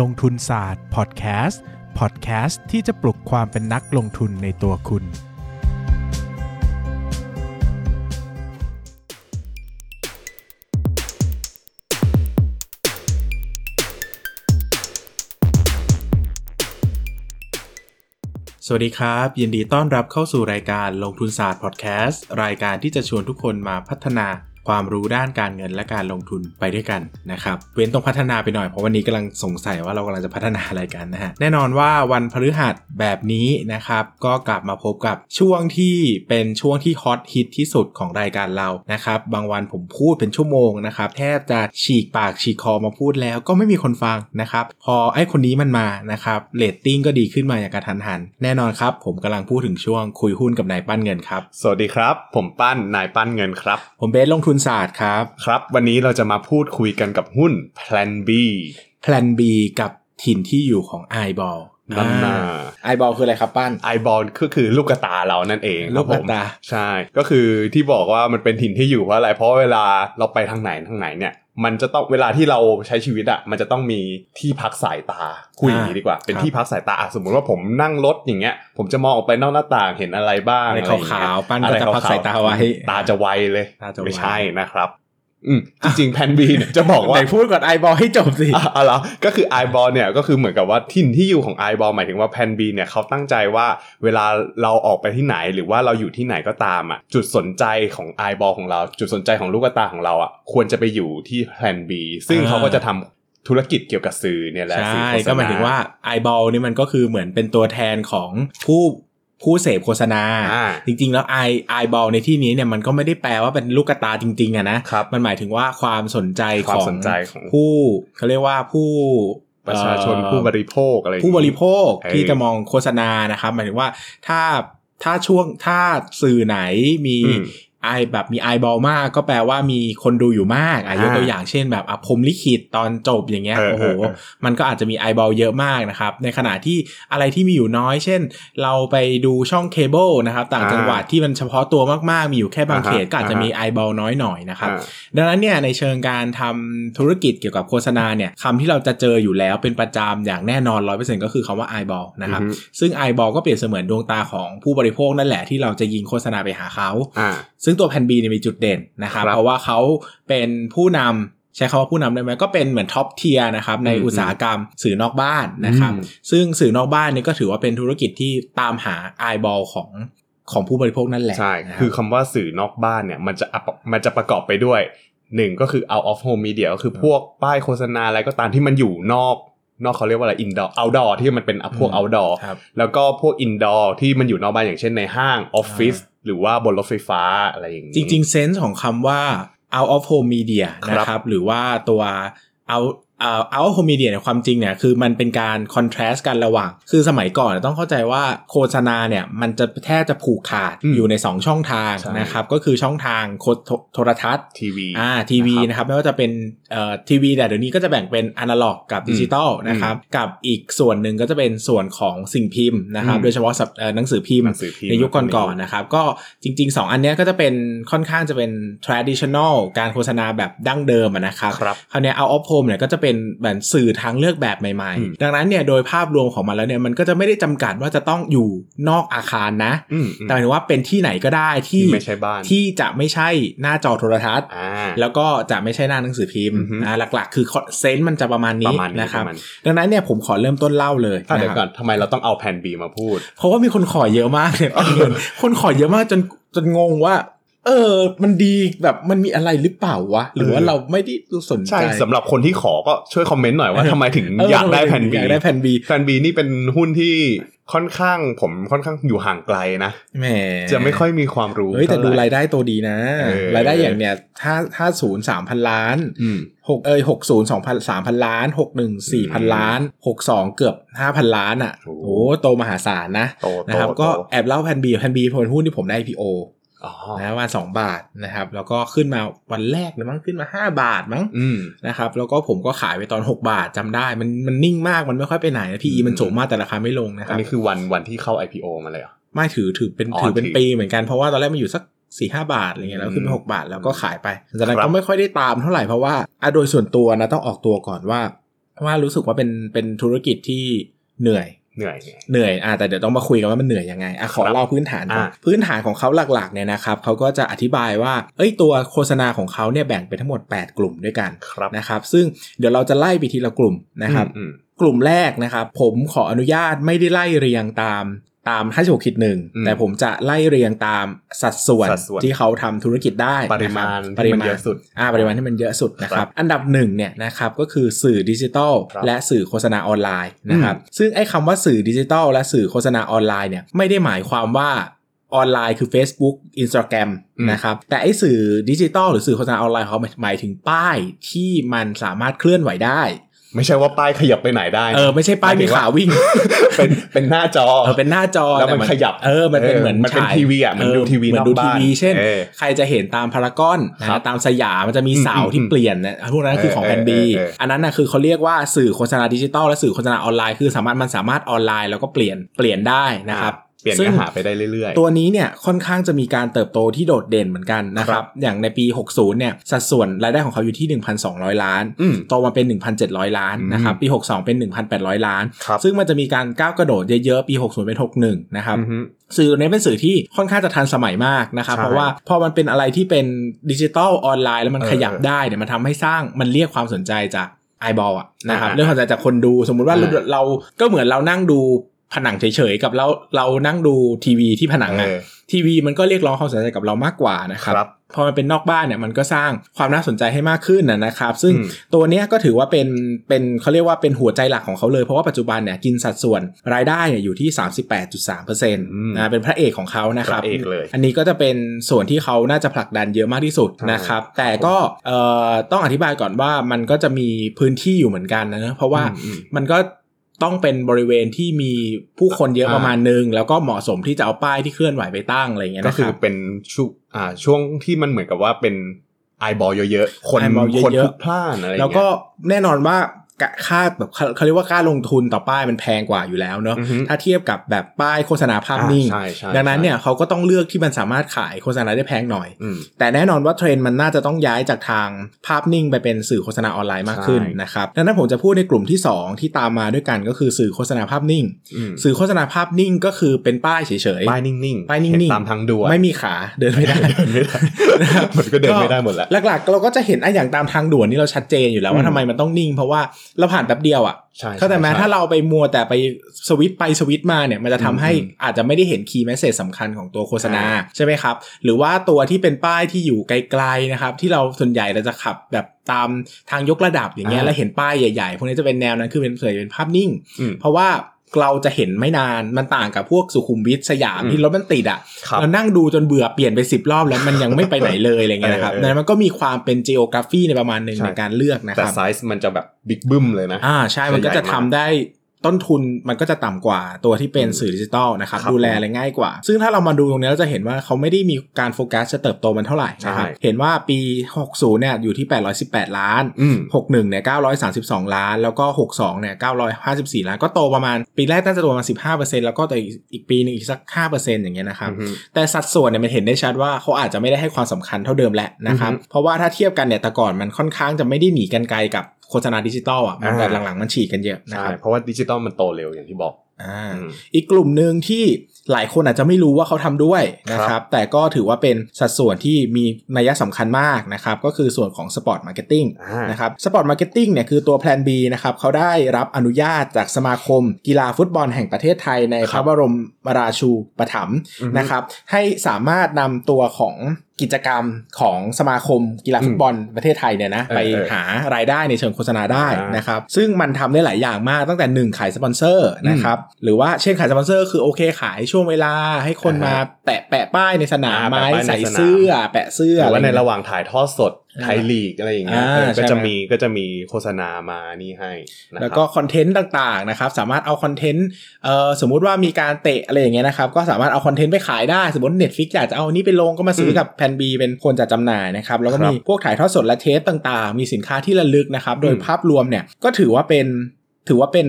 ลงทุนศาสตร์พอดแคสต์พอดแคสต์ที่จะปลุกความเป็นนักลงทุนในตัวคุณ สวัสดีครับ ยินดีต้อนรับเข้าสู่รายการลงทุนศาสตร์พอดแคสต์รายการที่จะชวนทุกคนมาพัฒนา ความรู้ด้านการเงินและการลงทุนไปด้วยกันนะครับ เว้นต้องพัฒนาไปหน่อยเพราะวันนี้กำลังสงสัยว่าเรากำลังจะพัฒนาอะไรกันนะฮะ แน่นอนว่าวันพฤหัสแบบนี้นะครับ ก็กลับมาพบกับช่วงที่เป็นช่วงที่ฮอตฮิตที่สุดของรายการเรานะครับ บางวันผมพูดเป็นชั่วโมงนะครับ แทบจะฉีกปากฉีกคอมาพูดแล้วก็ไม่มีคนฟังนะครับ พอไอ้คนนี้มันมานะครับเรตติ้งก็ดีขึ้นมาอย่างกระทันหัน แน่นอนครับ ผมกำลังพูดถึงช่วงคุยหุ้นกับนายปั้นเงินครับ สวัสดีครับ ผมปั้นนายปั้นเงินครับ ผมเบสลงทุนศาสตร์ครับ ครับ วันนี้เราจะมาพูดคุยกันกับหุ้น Plan B แพลน B กับถิ่นที่อยู่ของ i b a l l นั่นน่ะไอบอลคืออะไรครับปั้นไอบอลก็คือลูกกระตาเรานั่นเองครับลูกกระตาผมใช่ ก็คือที่บอกว่ามันเป็นถิ่นที่อยู่เพราะอะไรเพราะเวลาเราไปทางไหนทางไหนเนี่ย มันจะต้องเวลาที่เราใช้ชีวิตอะมันจะต้องมีที่พักสายตาคุยอย่างนี้ดีกว่า เป็นที่พักสายตาอะสมมติว่าผมนั่งรถอย่างเงี้ย ผมจะมองออกไปนอกหน้าต่างเห็นอะไรบ้างอะไรย่งเงี้ยขาวๆปั้นก็อะไรจะพักสายตาไว้ ตาจะไวเลยตาจะไวไม่ใช่นะครับ อืมจริงๆแพนบีเนี่ยจะบอกว่าไหนพูดก่อนไอบอลให้จบสิอะอ๋อเหรอก็คือ eyeball เนี่ยก็คือเหมือนกับว่าถิ่นที่อยู่ของ eyeball หมายถึงว่าแพน B เนี่ยเขาตั้งใจว่าเวลาเราออกไปที่ไหนหรือว่าเราอยู่ที่ไหนก็ตามอะจุดสนใจของ eyeball ของเรา จุดสนใจของลูกตาของเราอะควรจะไปอยู่ที่แพน B ซึ่งอ่าเขาก็จะทำธุรกิจเกี่ยวกับสื่อเนี่ยแหละใช่สื่อโฆษณก็หมายถึงว่าไอบอลนี่มันก็คือเหมือนเป็นตัวแทนของผู้ ผู้เสพโฆษณาอ่าจริง ๆ แล้วไอไอบอลในที่นี้เนี่ยมันก็ไม่ได้แปลว่าเป็นลูกกระตาจริง ๆอะนะครับมันหมายถึงว่าความสนใจควาขมองสนใจของผู้เขาเรียกว่าผู้ประชาชนเอ่อผู้บริโภคอะไรอย่างผู้งี้บริโภคเออที่จะมองโฆษณานะครับหมายถึงว่าถ้าถ้าช่วงถ้าสื่อไหนมีอืม ไอแบบมีไอบอลมากก็แปลว่ามีคนดูอยู่มากอะอ่ายกตัวอย่างเช่นแบบอะพรหมลิขิตตอนจบอย่างเงี้ยเออโอ้โหเออเออมันก็อาจจะมีไอบอลเยอะมากนะครับ ในขณะที่อะไรที่มีอยู่น้อย เช่น เราไปดูช่องเคเบิลนะครับต่างอ่าจังหวัดที่มันเฉพาะตัวมากๆ มีอยู่แค่บางอ่าฮะเขตก็อาจจะอ่าฮะมี eyeball น้อยหน่อยนะครับอ่าดังนั้นเนี่ยในเชิงการทำธุรกิจเกี่ยวกับโฆษณาเนี่ยคำที่เราจะเจออยู่แล้วเป็นประจำอย่างแน่นอน100%ก็คือคำว่า eyeball นะครับอือฮึซึ่ง eyeball ก็เปรียบเสมือนดวงตาของผู้บริโภคนั่นแหละที่เราจะยิงโฆษณาไปหาเขาอ่าซึ่งตัวแผ่น B เนี่ยมีจุดเด่นนะครับครับเพราะว่าเขาเป็นผู้นำใช้คำว่าผู้นำได้ไหมก็เป็นเหมือน top tier นะครับในอืมอุตสาหกรรมสื่อนอกบ้านนะครับอืมซึ่งสื่อนอกบ้านเนี่ยก็ถือว่าเป็นธุรกิจที่ตามหา eyeball ของของผู้บริโภคนั่นแหละใช่นะรับคือคำว่าสื่อนอกบ้านเนี่ยมันจะอัปมันจะประกอบไปด้วยหนึ่งก็คือ out of home media ก็คือพวกป้ายโฆษณาอะไรก็ตามที่มันอยู่นอก นอกเขาเรียกว่าอะไร indoor outdoor ที่มันเป็นพวก outdoor ครับแล้วก็พวก indoor ที่มันอยู่นอกบ้านอย่างเช่นในห้างออฟฟิศ หรือว่าบนรถไฟฟ้าอะไรอย่างนี้ จริงๆเซนส์ของคำว่า out of home media ครับนะครับ หรือว่าตัว out เอ่อ out of home media เนี่ยความจริงเนี่ยคือมันเป็นการ contrast กันระหว่าง คือสมัยก่อนต้องเข้าใจว่าโฆษณาเนี่ยมันจะแทบจะผูกขาดอืมอยู่ใน 2 ช่องทางใช่นะครับก็คือช่องทางโคโทโทรทัศน์ทีวีอ่าทีวีนะครับไม่ว่าจะเป็นเอ่อทีวีแต่เดี๋ยวนี้ก็จะแบ่งเป็นอนาล็อกกับดิจิตอลนะครับกับอีกส่วนหนึ่งก็จะเป็นส่วนของสิ่งพิมพ์นะครับอืมโดยเฉพาะสับเอ่อหนังสือพิมพ์หนังสือพิมพ์ในยุคก่อนๆนะครับก็จริง ๆ 2 อันเนี้ยก็จะเป็นค่อนข้างจะเป็น traditional การโฆษณาแบบดั้งเดิมอะนะครับครับคราวเนี้ย out of home เนี่ยก็จะเป็นแบบสื่อทางเลือกแบบใหม่อืมๆดังนั้นเนี่ยโดยภาพรวมของมันแล้วเนี่ยมันก็จะไม่ได้จำกัดว่าจะต้องอยู่นอกอาคารนะอืมอืมแต่หมายถึงว่าเป็นที่ไหนก็ได้ที่ที่ไม่ใช่บ้านที่จะไม่ใช่หน้าจอโทรทัศน์อ่าแล้วก็จะไม่ใช่หน้าหนังสือพิมพ์อือฮึอ่าหลักๆ คือเซนส์มันจะประมาณปนี้ระมาณนี้นะครับประมาณดังนั้นเนี่ยผมขอเริ่มต้นเล่าเลยอะเดี๋ยวนะครับก่อนทำไมเราต้องเอาแผน B มาพูด เพราะว่ามีคนขอเยอะมากเลยคนขอเยอะมากจนจนงงว่า เออ มันดีแบบมันมีอะไรหรือเปล่าวะ หรือว่าเออเราไม่ได้สนใจ ใช่สำหรับคนที่ขอก็ช่วยคอมเมนต์หน่อยว่าทำไมถึงเอยากได้แผน B อยากได้แผ่นบีแผน B นี่เป็นหุ้นที่ค่อนข้างผมค่อนข้างอยู่ห่างไกลนะแหมจะไม่ค่อยมีความรู้เฮ้ยแต่ดูเท่ไหรายได้ตัวดีนะเออรายได้อย่างเนี้ยถ้าถ้าศูนย์สามพันล้านอืมหกเอยหกศูนย์สองพันสามพันล้านหกหนึ่งสี่พันล้านหกสองเกือบห้าพันล้านอะโอ้โอ้โตมหาศาลนะโตโตนะครับโตก็แอบเล่าแผ่นบีแผ่นบีเป็นหุ้นที่ผมได้ IPO อ๋อ นะวันสองบาทนะครับ แล้วก็ขึ้นมาวันแรกเลยมั้งขึ้นมาห้าบาทมั้งอืมนะครับ แล้วก็ผมก็ขายไปตอน6บาทจำได้ มันมันนิ่งมากมันไม่ค่อยไปไหนนะพี่อืมมันสูงมากแต่ราคาไม่ลงนะคอัรันบนี้คือวันวันที่เข้า IPO มาเลยเหรอไม่ถือถือเป็นอ๋อถือเป็นถือปีเหมือนกันเพราะว่าตอนแรกมันอยู่สักสี่ห้าบาทอะไรเงี้ยแล้วขึ้นไปอืมหกบาทแล้วก็ขายไปจากนั้นครับก็ไม่ค่อยได้ตามเท่าไหร่เพราะว่าอะโดยส่วนตัวนะต้องออกตัวก่อนว่าว่ารู้สึกว่าเป็นเป็นธุรกิจที่เหนื่อย เหนื่อยไงเหนื่อยอะแต่เดี๋ยวต้องมาคุยกันว่ามันเหนื่อยยังไงอะขอครับเล่าพื้นฐานก่อนอะพื้นฐานของเขาหลักๆเนี่ยนะครับเขาก็จะอธิบายว่าเอ้ยตัวโฆษณาของเขาเนี่ยแบ่งเป็นทั้งหมด 8 กลุ่มด้วยกันครับนะครับ ซึ่งเดี๋ยวเราจะไล่ไปทีละกลุ่มนะครับอืมกลุ่มแรกนะครับ ผมขออนุญาตไม่ได้ไล่เรียงตาม ตามห้าสิบคิดหนึ่งอืมแต่ผมจะไล่เรียงตามสัดส่วนสัดส่วนที่เขาทำธุรกิจได้ปริมาณนะครับปที่ริมันมาณเยอะสุดอ่าปริมาณที่มันเยอะสุดนะคครัรับบอันดับหนึ่งเนี่ยนะครับก็คือสื่อดิจิทัลครับและสื่อโฆษณาออนไลน์นะครับซึ่งไอ้คำว่าสื่อดิจิทัลและสื่อโฆษณาออนไลน์เนี่ยไม่ได้หมายความว่าออนไลน์คือ Facebook Instagram อืมนะครับแต่ไอ้สื่อดิจิทัลหรือสื่อโฆษณาออนไลน์เขาหมายถึงป้ายที่มันสามารถเคลื่อนไหวได้ ไม่ใช่ว่าป้ายขยับไปไหนได้นะเออไม่ใช่ป้ายหมายถึมีงว่าขาวิ่ง เป็นเป็นหน้าจอเออเป็นหน้าจอแล้วมันต่ขยับเออมันเป็นเออเหมือนมันเป็นฉายทีวีอะเหมือนดูทีวีเหมือนดูนอกทีบ้านวีเช่นเออใครจะเห็นตามพารากอนนะครับตามสยามมันจะมีเสาอืมที่อืมเปลี่ยนนะพวกนั้นคือของเออ Plan B เออเอออัอันนั้นนะคือเขาเรียกว่าสื่อโฆษณาดิจิตอลและสื่อโฆษณาออนไลน์คือสามารถมันสามารถออนไลน์แล้วก็เปลี่ยนเปลี่ยนได้นะครับ เปลี่ยนซึ่งเนื้อหาไปได้เรื่อยๆ ตัวนี้เนี่ยค่อนข้างจะมีการเติบโตที่โดดเด่นเหมือนกันนะคครัรับบอย่างในปี 60 เนี่ย สัดส่วนรายได้ของเขาอยู่ที่ 1,200 ล้านอืมโตมาเป็น 1,700 ล้านอืมนะครับปี 62 เป็น 1,800 ล้านครับซึ่งมันจะมีการก้าวกระโดดเยอะๆ ปี 60 เป็น 61 นะครับอือฮึสื่อตัวนี้เป็นสื่อที่ค่อนข้างจะทันสมัยมากนะครับใช่เพราะว่าพอมันเป็นอะไรที่เป็นดิจิตอลออนไลน์แล้วมันเออขยับได้เนี่ยมันทำให้สร้างมันเรียกความสนใจจากไอบอลอะนะครับอ่าเรื่องความสนใจจากคนดูสมมุติว่าเราอ่าเราก็เหมือนเรานั่งดู ผนังเฉยๆกับเราเรานั่งดูทีวีที่ผนังอะเออทีวีมันก็เรียกร้องความสนใจกับเรามากกว่านะครับครับพอมันเป็นนอกบ้านเนี่ยมันก็สร้างความน่าสนใจให้มากขึ้นนะนะครับ ซึ่งอืมตัวเนี้ยก็ถือว่าเป็นเป็นเขาเรียกว่าเป็นหัวใจหลักของเขาเลย เพราะว่าปัจจุบันเนี่ยกินสัดส่วนรายได้เนี่ยอยู่ที่ 38.3%นะเป็นพระเอกของเขานะครับพระเอกเลยอันนี้ก็จะเป็นส่วนที่เขาน่าจะผลักดันเยอะมากที่สุดใช่นะครับ แต่ก็เอ่อต้องอธิบายก่อนว่ามันก็จะมีพื้นที่อยู่เหมือนกันนะเพราะว่าอืมอืมมันก็ ต้องเป็นบริเวณที่มีผู้คนเยอะอ่าประมาณนึง แล้วก็เหมาะสมที่จะเอาป้ายที่เคลื่อนไหวไปตั้งอะไรอย่างเงี้ยก็นะคคือรับเป็นช่วงอ่าช่วงที่มันเหมือนกับว่าเป็นไอบอลเยอะๆ คน eyeball เยอะๆคนพลุกพล่านอะไรอย่างแล้วเงี้ยก็แน่นอนว่ากะ ค่าแบบเขาเขาเรียกว่าค่าลงทุนต่อป้ายมันแพงกว่าอยู่แล้วเนอะอือฮึถ้าเทียบกับแบบป้ายโฆษณาภาพอ่านิ่งใช่ใช่ดังนั้นเนี่ยใช่เขาก็ต้องเลือกที่มันสามารถขายโฆษณาได้แพงหน่อยอืมแต่แน่นอนว่าเทรนด์มันน่าจะต้องย้ายจากทางภาพนิ่งไปเป็นสื่อโฆษณาออนไลน์มากขึ้นใช่นะครับดังนั้นผมจะพูดในกลุ่มที่ 2 ที่ตามมาด้วยกันก็คือสื่อโฆษณาภาพนิ่งอืมสื่อโฆษณาภาพนิ่งก็คือเป็นป้ายเฉยๆป้ายนิ่งๆป้ายนิ่งๆเห็ตามทางด่วนไม่มีขาเดินไม่ได้เดินไม่ได้มันก็เดินไม่ได้หมดแล้วหลักๆเราก็จะเห็นไอ้อย่างตามทางด่วนนี่เราชัดเจนอยู่แล้วว่าอืมทำไมมันต้องนิ่งเพราะว่าเราผ่านแป๊บเดียวอะใช่เข้าใจไหมใช่ถ้าเราไปมัวแต่ไปสวิตช์ไปสวิตช์มาเนี่ยมันจะทำให้อืมอาจจะไม่ได้เห็นคีย์แมสเซจสำคัญของตัวโฆษณาอ่าใช่ไหมครับ หรือว่าตัวที่เป็นป้ายที่อยู่ไกลๆนะครับ ที่เราส่วนใหญ่เราจะขับแบบตามทางยกระดับอย่างเงี้ยแล้วเห็นป้ายใหญ่ๆพวกนี้จะเป็นแนวนั้นคือเป็นส่วนใหญ่เป็นภาพนิ่งอืมเพราะว่า เราจะเห็นไม่นานมันต่างกับพวกสุขุมวิทสยามอืมที่รถมันติดอะครับเรานั่งดูจนเบื่อเปลี่ยนไปสิบรอบแล้วมันยังไม่ไปไหนเลยอะไรเงี้ยนะครับเออเออดังนั้นมันก็มีความเป็น geography ในประมาณหนึ่งใช่ในการเลือกนะคแต่รับไซส์มันจะแบบบิ๊กบึ้มเลยนะอ่าใช่มันก็จะใหญ่ทำมากได้ ต้นทุนมันก็จะต่ำกว่าตัวที่เป็นอืมสื่อดิจิตอลนะครับครับดูแลอะไรง่ายกว่า ซึ่งถ้าเรามาดูตรงนี้เราจะเห็นว่าเขาไม่ได้มีการโฟกัสจะเติบโตมันเท่าไหร่นะครับใช่เห็นว่าปี 60เนี่ยอยู่ที่ 818 ล้านอืม61เนี่ย932 ล้าน แล้วก็ 62เนี่ย954 ล้าน ก็โตประมาณ ปีแรกน่าจะโตประมาณ 15%แล้วก็แต่อีกปีหนึงอีกสัก 5%อย่างเงี้ยนะครับอืมแต่สัดส่วนเนี่ยมันเห็นได้ชัดว่าเขาอาจจะไม่ได้ให้ความสำคัญเท่าเดิมแล้วนะครับอือฮึเพราะว่าถ้าเทียบกันเนี่ยแต่ก่อนมันค่อนข้างจะไม่ได้หนีกันไกลกับโฆษณาดิจิตอลอะมันอ่าแต่หลังๆมันฉีกกันเยอะนะใช่ครับเพราะว่าดิจิตอลมันโตเร็วอย่างที่บอกอ่าอืมอีกกลุ่มหนึ่งที่ หลายคนอาจจะไม่รู้ว่าเขาทำด้วยนะคครัรับบแต่ก็ถือว่าเป็นสัดส่วนที่มีนัยสำคัญมากนะครับ ก็คือส่วนของ sport marketing อ่านะครับ sport marketing เนี่ยคือตัวแพลน B นะครับเขาได้รับอนุญาตจากสมาคม กีฬาฟุตบอลแห่งประเทศไทยในพระบรมราชูปถัมภ์อือฮึนะครับ ให้สามารถนำตัวของกิจกรรมของสมาคมกีฬาฟุตบอลประเทศไทยเนี่ยนะเออไปเออหารายได้ในเชิงโฆษณาได้อ่านะครับ ซึ่งมันทำได้หลายอย่างมากตั้งแต่หนึ่งขายสปอนเซอร์นะครับหรือว่าเช่นขายสปอนเซอร์คือโอเคขายช่วงเวลาให้คนอ่าฮะมาแปะแปะป้ายในสนามอ่าไม้แปะป้ายในใส่สนามเสื้อ แปะเสื้อหรือว่าในอไเงี้ยระหว่างถ่ายทอดสดไทยลีกอะไรอย่างเงี้ยอ่าเออก็ใช่จะไหมมีก็จะมีโฆษณามานี่ให้นะครับแล้วก็คอนเทนต์ต่างๆนะครับ สามารถเอาคอนเทนต์เอ่อสมมุติว่ามีการเตะอะไรอย่างเงี้ยนะครับ ก็สามารถเอาคอนเทนต์ไปขายได้ สมมติ Netflix อยากจะเอาอันนี้ไปลงก็มาซื้อกับแพนบีเป็นคนจัดจำหน่ายนะครับ แล้วก็ครับมีพวกถ่ายทอดสดและเทปต่างๆ มีสินค้าที่ระลึกนะครับ โดยอืมภาพรวมเนี่ยก็ถือว่าเป็น ถือว่าเป็น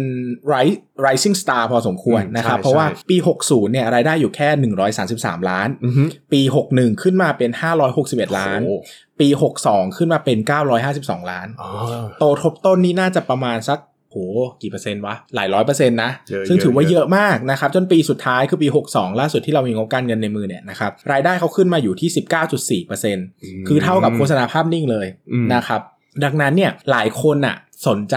rise rising star พอสมควรอืมนะครับใช่เพราะว่าใช่ปี 60 เนี่ยรายได้อยู่แค่ 133 ล้านอือฮึปี 61 ขึ้นมาเป็น 561 ล้านโอ้ปี 62 ขึ้นมาเป็น 952 ล้านอ๋อโตทบต้นนี่น่าจะประมาณสักโหกี่เปอร์เซ็นต์วะ หลายร้อยเปอร์เซ็นต์นะเยอะซึ่งถือว่าเยอะเยอะมากนะครับ จนปีสุดท้ายคือปี 62 ล่าสุดที่เรามีงบการเงินในมือเนี่ยนะครับ รายได้เขาขึ้นมาอยู่ที่ 19.4%คือเท่ากับโฆษณาภาพนิ่งเลยอืมนะครับดังนั้นเนี่ยหลายคนอะ สนใจ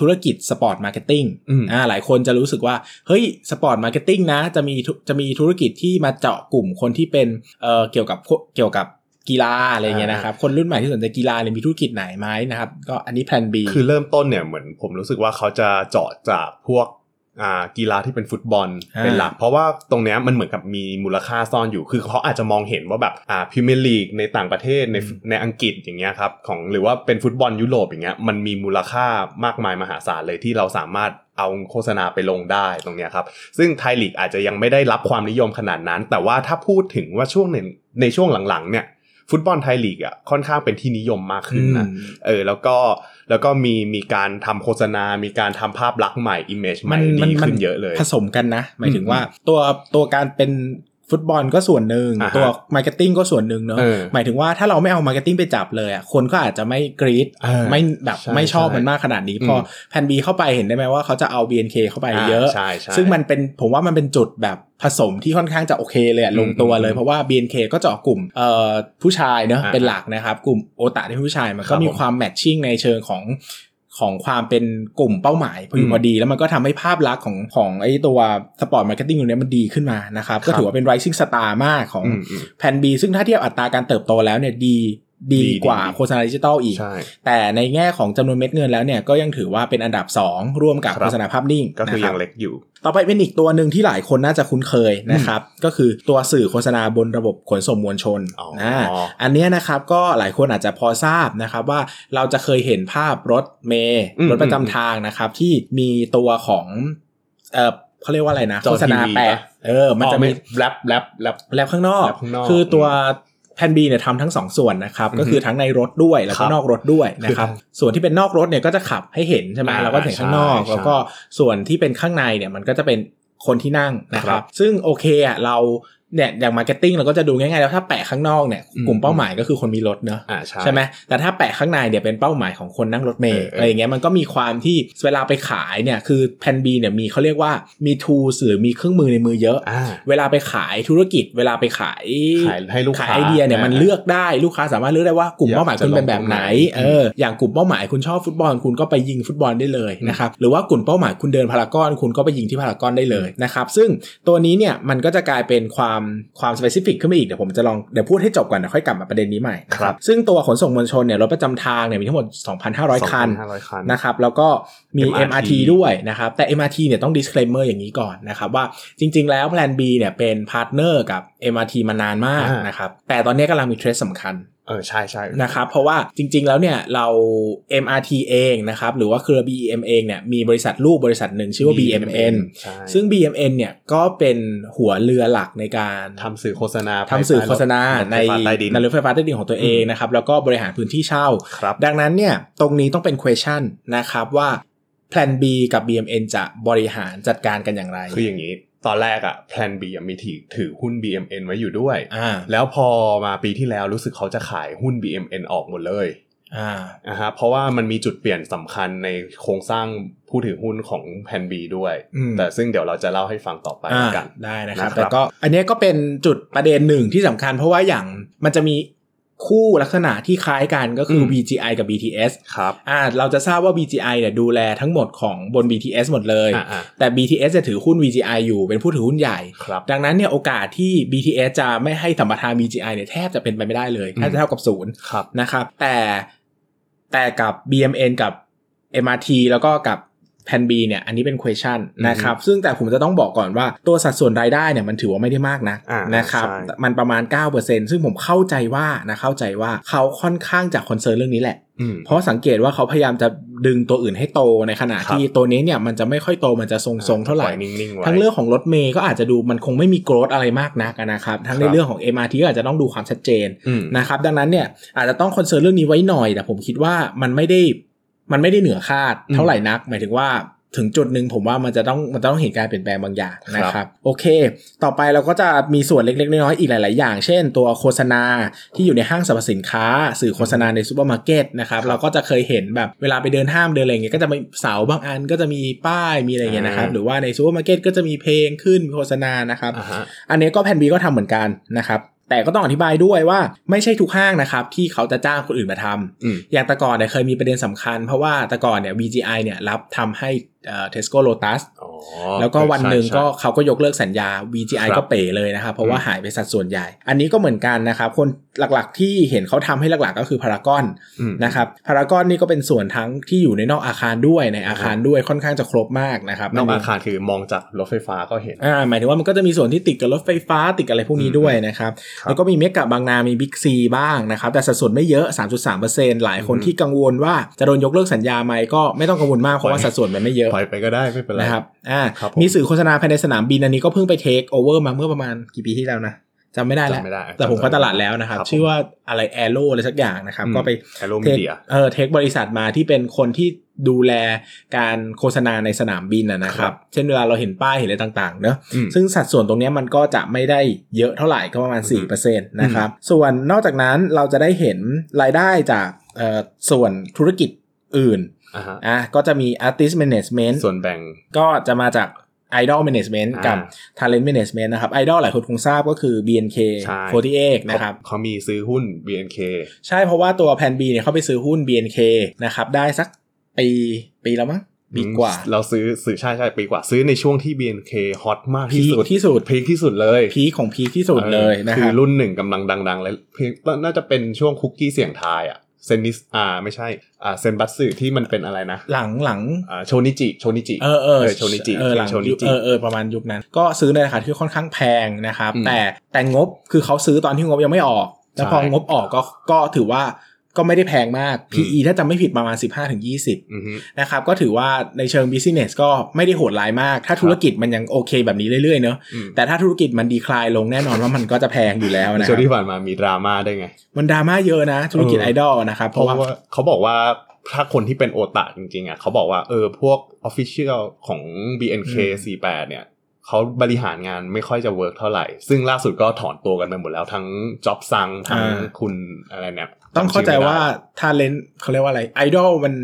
ธุรกิจ sport marketing อืมอ่าหลายคนจะรู้สึกว่า เฮ้ย sport marketing นะ จะมีธุจะมีธุรกิจที่มาเจาะกลุ่มคนที่เป็นเอ่อเกี่ยวกับพวกเกี่ยวกับกีฬาอะไรเงี้ยนะครับคนรุ่นใหม่ที่สนใจกีฬาเนี่ยมีธุรกิจไหนไหมนะครับก็อันนี้ Plan B คือเริ่มต้นเนี่ยเหมือนผมรู้สึกว่าเขาจะเจาะจากพวกอ่า กีฬาที่เป็นฟุตบอลอ่าเป็นหลัก เพราะว่าตรงเนี้ยมันเหมือนกับมีมูลค่าซ่อนอยู่ คือเขาอาจจะมองเห็นว่าแบบอ่าพรีเมียร์ลีกในต่างประเทศในในอังกฤษอย่างเงี้ยครับของหรือว่าเป็นฟุตบอลยุโรปอย่างเงี้ยมันมีมูลค่ามากมายมหาศาลเลยที่เราสามารถเอาโฆษณาไปลงได้ตรงเนี้ยครับ ซึ่งไทยลีกอาจจะยังไม่ได้รับความนิยมขนาดนั้น แต่ว่าถ้าพูดถึงว่าช่วงในในช่วงหลังๆเนี่ย ฟุตบอลไทยลีกอะค่อนข้างเป็นที่นิยมมากขึ้นนะเออแล้วก็แล้วก็มีมีการทำโฆษณา มีการทำภาพลักษณ์ใหม่อิมเมจใหม่ดีขึ้นเยอะเลย ผสมกันนะ หมายถึงอืมว่าตัวตัวการเป็น ฟุตบอลก็ส่วนหนึ่งอ่าฮะตัว marketingก็ส่วนหนึ่งเนอะเออหมายถึงว่าถ้าเราไม่เอา marketing ไปจับเลยอะคนก็อาจจะไม่กรี๊ดเออไม่แบบใช่ไม่ชอบใช่มันมากขนาดนี้อืมพอ Plan B เข้าไปเห็นได้ไหมว่าเขาจะเอา BNK เข้าไปเยอะใช่ใช่ซึ่งมันเป็นผมว่ามันเป็นจุดแบบผสมที่ค่อนข้างจะโอเคเลยอะอืมลงตัวเลยอืมเพราะว่า BNK ก็เจาะกลุ่มเอ่อผู้ชายเนอะอ่าเป็นหลักนะครับ กลุ่มโอตาที่เป็นผู้ชายมันคก็รับมีผมความ matching ในเชิงของ ของความเป็นกลุ่มเป้าหมายพออืดีมพอดี แล้วมันก็ทำให้ภาพลักษณ์ของของไอ้ตัวsport marketing ตรงเนี้ยมันดีขึ้นมานะครับครับ ก็ถือว่าเป็น rising star มากของอืมอืม Plan B ซึ่งถ้าเทียบอัตราการเติบโตแล้วเนี่ยดี ดีดีกว่าดีโฆษณาดิจิตอลอีกใช่แต่ในแง่ของจำนวนเม็ดเงินแล้วเนี่ยก็ยังถือว่าเป็นอันดับ 2 ร่วมกับครับโฆษณาภาพนิ่งก็คือนะรับยังเล็กอยู่ ต่อไปเป็นอีกตัวหนึ่งที่หลายคนน่าจะคุ้นเคยนะครับ ก็คือตัวสื่อโฆษณาบนระบบขนส่งมวลชนอ๋อนะอันเนี้ยนะครับก็หลายคนอาจจะพอทราบนะครับว่าเราจะเคยเห็นภาพรถเมย์อืมรถประจำทางนะครับ ที่มีตัวของเออเขาเรียกว่าอะไรนะจอโฆษณาทีวีแปะปะเออมันจะมี wrap wrap wrap wrap ข้างนอก wrap ข้างนอก คือตัว Plan B เนี่ยทำทั้งสองส่วนนะครับอือฮึก็คือทั้งในรถด้วยแล้วครัก็บนอกรถด้วยนะครับ ส่วนที่เป็นนอกรถเนี่ยก็จะขับให้เห็นใช่ไหมอ่าเราก็เห็นข้างนอกใช่แล้วก็ส่วนที่เป็นข้างในเนี่ยมันก็จะเป็นคนที่นั่งนะคครัรับบซึ่งโอเคอะเรา เนี่ยอย่าง marketing เราก็จะดูง่ายๆแล้วถ้าแปะข้างนอกเนี่ยอืมกลุ่มเป้าหมายก็คือคนมีรถเนอะอ่าใช่ใช่ไหมแต่ถ้าแปะข้างในเนี่ยเป็นเป้าหมายของคนนั่งรถเมล์เออเออออะไรอย่างเงี้ยมันก็มีความที่เวลาไปขายเนี่ยคือแพนบีเนี่ยมีเขาเรียกว่ามี tools หรือมีเครื่องมือในมือเยอะอ่าเวลาไปขายธุรกิจ เวลาไปขายขายให้ลูกค้าขายไอเดียเนี่ยมันอ่าเลือกได้ลูกค้าสามารถเลือกได้ว่ากลุ่มอยากเป้าหมายคุณเป็นแบบไหนจะลงตรงไหนเอออย่างกลุ่มเป้าหมายคุณชอบฟุตบอลคุณก็ไปยิงฟุตบอลได้เลยนะครับหรือว่ากลุ่มเป้าหมายคุณเดินพารากอนคุณก็ไปยิงที่พารากอนได้เลยนะครับซึ่งตัวนี้เนี่ยมันก็จะกลายเป็นความความ specific ขึ้นมาอีกเดี๋ยวผมจะลองเดี๋ยวพูดให้จบก่อนเดี๋ยวค่อยกลับมาประเด็นนี้ใหม่นะครับซึ่งตัวขนส่งมวลชนเนี่ยรถประจำทางเนี่ยมีทั้งหมด 2,500 คัน2,500คันนะครับแล้วก็มี MRT MRT ด้วยนะครับแต่ MRT เนี่ยต้อง disclaimer อย่างนี้ก่อนนะครับว่าจริง ๆ แล้ว Plan B เนี่ยเป็น partner กับ MRT มานานมากอ่านะครับแต่ตอนนี้กำลังมี threat สำคัญเออใช่ใช่นะครับเพราะว่าจริง ๆ แล้วเนี่ยเรา MRT เองนะครับหรือว่าเครือ BEM เองเนี่ยมีบริษัทลูกบริษัทหนึ่งชื่อว่า BMN ใช่ซึ่ง BMN เนี่ยก็เป็นหัวเรือหลักในการทำสื่อโฆษณาทำสื่อโฆษณาในรถไฟฟ้าใต้ดินในรถไฟฟ้าใต้ดินของตัวเองนะครับแล้วก็บริหารพื้นที่เช่าครับดังนั้นเนี่ยตรงนี้ต้องเป็น question นะครับว่า Plan B กับ BMN จะบริหารจัดการกันอย่างไร คืออย่างนี้ ตอนแรกอะ Plan B อะมีถือถือหุ้น BMN ไว้อยู่ด้วยอ่าแล้วพอมาปีที่แล้วรู้สึกเขาจะขายหุ้น BMN ออกหมดเลยอ่านะฮะเพราะว่ามันมีจุดเปลี่ยนสำคัญในโครงสร้างผู้ถือหุ้นของ Plan B ด้วยอืมแต่ซึ่งเดี๋ยวเราจะเล่าให้ฟังต่อไปอ่ากัน ได้นะครับนะครับ แต่ก็อันเนี้ยก็เป็นจุดประเด็นหนึ่งที่สำคัญเพราะว่าอย่างมันจะมี คู่ลักษณะที่คล้ายกันก็คืออม BGI กับ BTS ครับอ่าเราจะทราบว่า BGI เนี่ยดูแลทั้งหมดของบน BTS หมดเลยอ่าอ่าแต่ BTS จะถือหุ้น VGI อยู่เป็นผู้ถือหุ้นใหญ่ครับดังนั้นเนี่ยโอกาสที่ BTS จะไม่ให้สัมปทาน BGI เนี่ยแทบจะเป็นไปไม่ได้เลยแทบจะเท่ากับศูนย์ครับนะครับ แต่แต่กับ BMN กับ MRT แล้วก็กับ แพน B เนี่ย อันนี้เป็น question อือฮึนะครับ ซึ่งแต่ผมจะต้องบอกก่อนว่าตัวสัดส่วนรายได้เนี่ยมันถือว่าไม่ได้มากนะอ่านะครับใช่มันประมาณ 9%ซึ่งผมเข้าใจว่านะเข้าใจว่าเขาค่อนข้างจะคอนเซิร์นเรื่องนี้แหละอืมเพราะสังเกตว่าเขาพยายามจะดึงตัวอื่นให้โตในขณะครับที่ตัวนี้เนี่ยมันจะไม่ค่อยโตมันจะทรงๆเท่าไหร่ปล่อยนิ่งๆไว้ทั้งเรื่องของรถเมย์ก็อาจจะดูมันคงไม่มีโกรธอะไรมากนักนะครับ ทั้งในครับเรื่องของ MRT ก็อาจจะต้องดูความชัดเจนอืมนะครับ ดังนั้นเนี่ยอาจจะต้อง concern เรื่องนี้ไว้หน่อย แต่ผมคิดว่ามันไม่ได้ มันไม่ได้เหนือคาดเท่าไหร่นัก หมายถึงว่าถึงจุดหนึ่งผมว่ามันจะต้องมันต้องเห็นการเปลี่ยนแปลงบางอย่างนะคครัรับบโอเค ต่อไปเราก็จะมีส่วนเล็กๆน้อยๆอีกหลาย ๆ อย่าง เช่น ตัวโฆษณาที่อยู่ในห้างสรรพสินค้า สื่อโฆษณาในซูเปอร์มาร์เก็ตนะครับเราก็จะเคยเห็นแบบเวลาไปเดินห้างเดินอะไรอย่างเงี้ยก็จะมีเสาบางอันก็จะมีป้ายมีอะไรอย่างเงี้ยนะครับหรือว่าในซูเปอร์มาร์เก็ตก็จะมีเพลงขึ้นมีโฆษณานะครับอ่าฮะอันนี้ก็ Plan B ก็ทำเหมือนกันนะครับ แต่ก็ต้องอธิบายด้วยว่าไม่ใช่ทุกห้างนะครับที่เขาจะจ้างคนอื่นมาทำอืมอย่างแต่ก่อนเนี่ยเคยมีประเด็นสำคัญเพราะว่าแต่ก่อนเนี่ย VGI เนี่ยรับทำให้ Tesco Lotus อ๋อแล้วก็วันหนึ่งใช่ก็ใช่เขาก็ยกเลิกสัญญา VGI ครับก็เป๋เลยนะครับเพราะว่าอืมหายไปสัดส่วนใหญ่ อันนี้ก็เหมือนกันนะครับ คนหลักๆที่เห็นเขาทำให้หลักๆก็คือพารากอนอืมนะครับพารากอนนี่ก็เป็นส่วนทั้งที่อยู่ในนอกอาคารด้วยในอาคารด้วยค่อนข้างจะครบมากนะครับนอกไม่อาคารคือมองจากรถไฟฟ้าก็เห็นอ่าหมายถึงว่ามันก็จะมีส่วนที่ติดกับรถไฟฟ้าติดกับอะไรพวกนี้ด้วยนะครับครับแล้วก็มีเมกะบางนามีบิ๊กซีบ้างนะครับแต่สัดส่วนไม่เยอะ 3.3%หลายคนอืมที่กังวลว่าจะโดนยกเลิกสัญญาไหมก็ไม่ต้องกังวลมากเพราะว่าสัดส่วนมันไม่เยอะปล่อยไปก็ได้ไม่เป็นไรนะครับอ่าครับผมมีสื่อโฆษณาภายในสนามบินอันนี้ก็เพิ่งไป take over มาเมื่อประมาณกี่ปีที่แล้วนะจำไม่ได้แล้วจำไม่ได้แต่ผมจำไม่เข้าได้ตลาดแล้วนะครับครับผมชื่อว่าอะไร Aero อะไรสักอย่างนะครับ ก็ไปแอโรเทมีคเดียเออเทคบริษัทมาที่เป็นคนที่ดูแลการโฆษณาในสนามบินนะนะคครัรับบเช่นเวลาเราเห็นป้ายเห็นอะไรต่างๆเนอะอืมซึ่งสัดส่วนตรงเนี้ยมันก็จะไม่ได้เยอะเท่าไหร่ก็ประมาณ4%นะครับ ส่วนนอกจากนั้นเราจะได้เห็นรายได้จากเอ่อส่วนธุรกิจอื่น อ่าฮะอะก็จะมี artist management ส่วนแบ่งก็จะมาจาก idol management อ่ากับ talent management นะครับ idol หลายคนคงทราบก็คือ BNK ใช่48นะครับเขาเขามีซื้อหุ้น BNK ใช่เพราะว่าตัวแพน B เนี่ยเขาไปซื้อหุ้น BNK นะครับได้สักปีปีแล้วมั้งปีกว่า เราซื้อซื้อใช่ใช่ปีกว่าซื้อในช่วงที่ BNK ฮอตมากพีที่คสุดที่สุดพีคที่สุดเลยพีคของพีคที่สุดเลยนะคืครัอบรุ่นหนึ่งกำลังดัง ๆ เลยเพลงน่าจะเป็นช่วงคุกกี้เสียงทายอะ เซนนิสอ่าไม่ใช่อ่าเซนบัตสึที่มันเป็นอะไรนะ หลังหลังอ่าโชนิจิโชนิจิเออเออโชนิจิเออหลังโชนิยุคจิเออเออประมาณยุคนั้น ก็ซื้อในราคาที่ค่อนข้างแพงนะครับอืมแต่แต่งบคือเขาซื้อตอนที่งบยังไม่ออก แล้วพอใช่งบออกก็ก็ถือว่า ก็ไม่ได้แพงมาก PE ถ้าจำไม่ผิดประมาณ 15-20อือฮึนะครับ ก็ถือว่าในเชิง business ก็ไม่ได้โหดร้ายมาก ถ้าธุรกิจมันยังโอเคแบบนี้เรื่อยๆเนอะอืมแต่ถ้าธุรกิจมัน decline ลงแน่นอนว่ามันก็จะแพงอยู่แล้วนะครับ ช่วงที่ผ่านมามีดราม่าได้ไง มันดราม่าเยอะนะ ธุรกิจเอไออดอลนะครับ เพเพราะราะว่า เพราะว่าเขาบอกว่าถ้าคนที่เป็นโอตะจริงๆอะเขาบอกว่าเออพวก Official ของ BNK 48 เนี่ย เขาบริหารงานไม่ค่อยจะ work เท่าไหร่ ซึ่งล่าสุดก็ถอนตัวกันไปหมดแล้วทั้งจ็อบซังทั้งอ่าคุณอะไรเนี่ย จำชื่อไม่ได้ ต้องเข้าใจว่า talent เขาเรียกว่าอะไรไอดอลมัน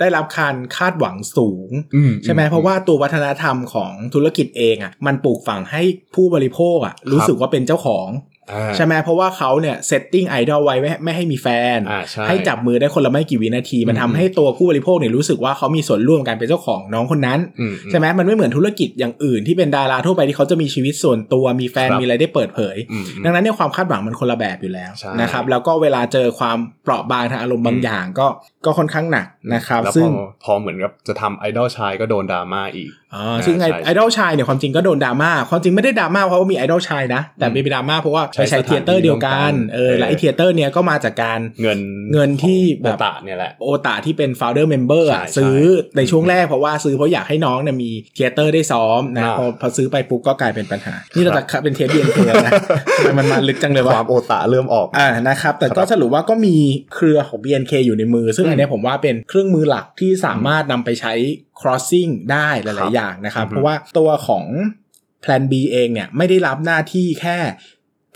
ได้รับการคาดหวังสูงอืใช่ไหมเพราะว่าตัววัฒนธรรมของธุรกิจเองอะมันปลูกฝังให้ผู้บริโภคอะรู้สึกว่าเป็นเจ้าของอ่า ใช่ไหมเพราะว่าเขาเนี่ย setting ไอดอลไว้ไม่ไม่ให้มีแฟนอ่าใช่ให้จับมือได้คนละไม่กี่วินาที มันอืมทำให้ตัวผู้บริโภคเนี่ยรู้สึกว่าเขามีส่วนร่วมการเป็นเจ้าของน้องคนนั้นอืใช่ไหมมันไม่เหมือนธุรกิจอย่างอื่นที่เป็นดาราทั่วไปที่เขาจะมีชีวิตส่วนตัวมีแฟนครับมีอะไรได้เปิดเผยอืมดังนั้นเนี่ยความคาดหวังมันคนละแบบอยู่แล้วใช่นะครับแล้วก็เวลาเจอความเปราะบางทางอารมณ์บางอย่างก็ก็ค่อนข้างหนักนะครับแล้วซึ่งพอพอเหมือนกับจะทำไอดอลชายก็โดนดราม่าอีกอ๋อซึ่งไอใช่ไอดอลชายเนี่ยความจริงก็โดนดราม่าความจริงไม่ได้ดราม่าเพราะว่ามีไอดอลชายนะ แต่เป็นดราม่าเพราะว่าใช้ไปใช้สถาน theater เดียวกันที่ร่วมกันเออและไอเออ theater เนี่ยก็มาจากการเงินเงินที่แบบโอตะเนี่ยแหละโอตะที่เป็น founder member อะใช่ใช่ซื้อในช่วงแรกเพราะว่าซื้อเพราะอยากให้น้องเนี่ยมี theater ได้ซ้อมนะอ่าพอพอซื้อไปปุ๊บก็กลายเป็นปัญหา นี่เราจะเป็นเทปเบียนเนะทำไมมันมาลึกจังเลยควะวามโอตะเริ่มออกอ่านะครับแต่ก็ครับสรุปว่าก็มีเครือของ BNK อยู่ในมือ ซึ่งอันเนี้ยผมว่าเป็นเครื่องมือหลักที่สามารถนำไปใช้ crossing ได้หครัลายบๆอย่างนะครับอือฮึเพราะว่าตัวของ Plan B เองเนี่ยไม่ได้รับหน้าที่แค่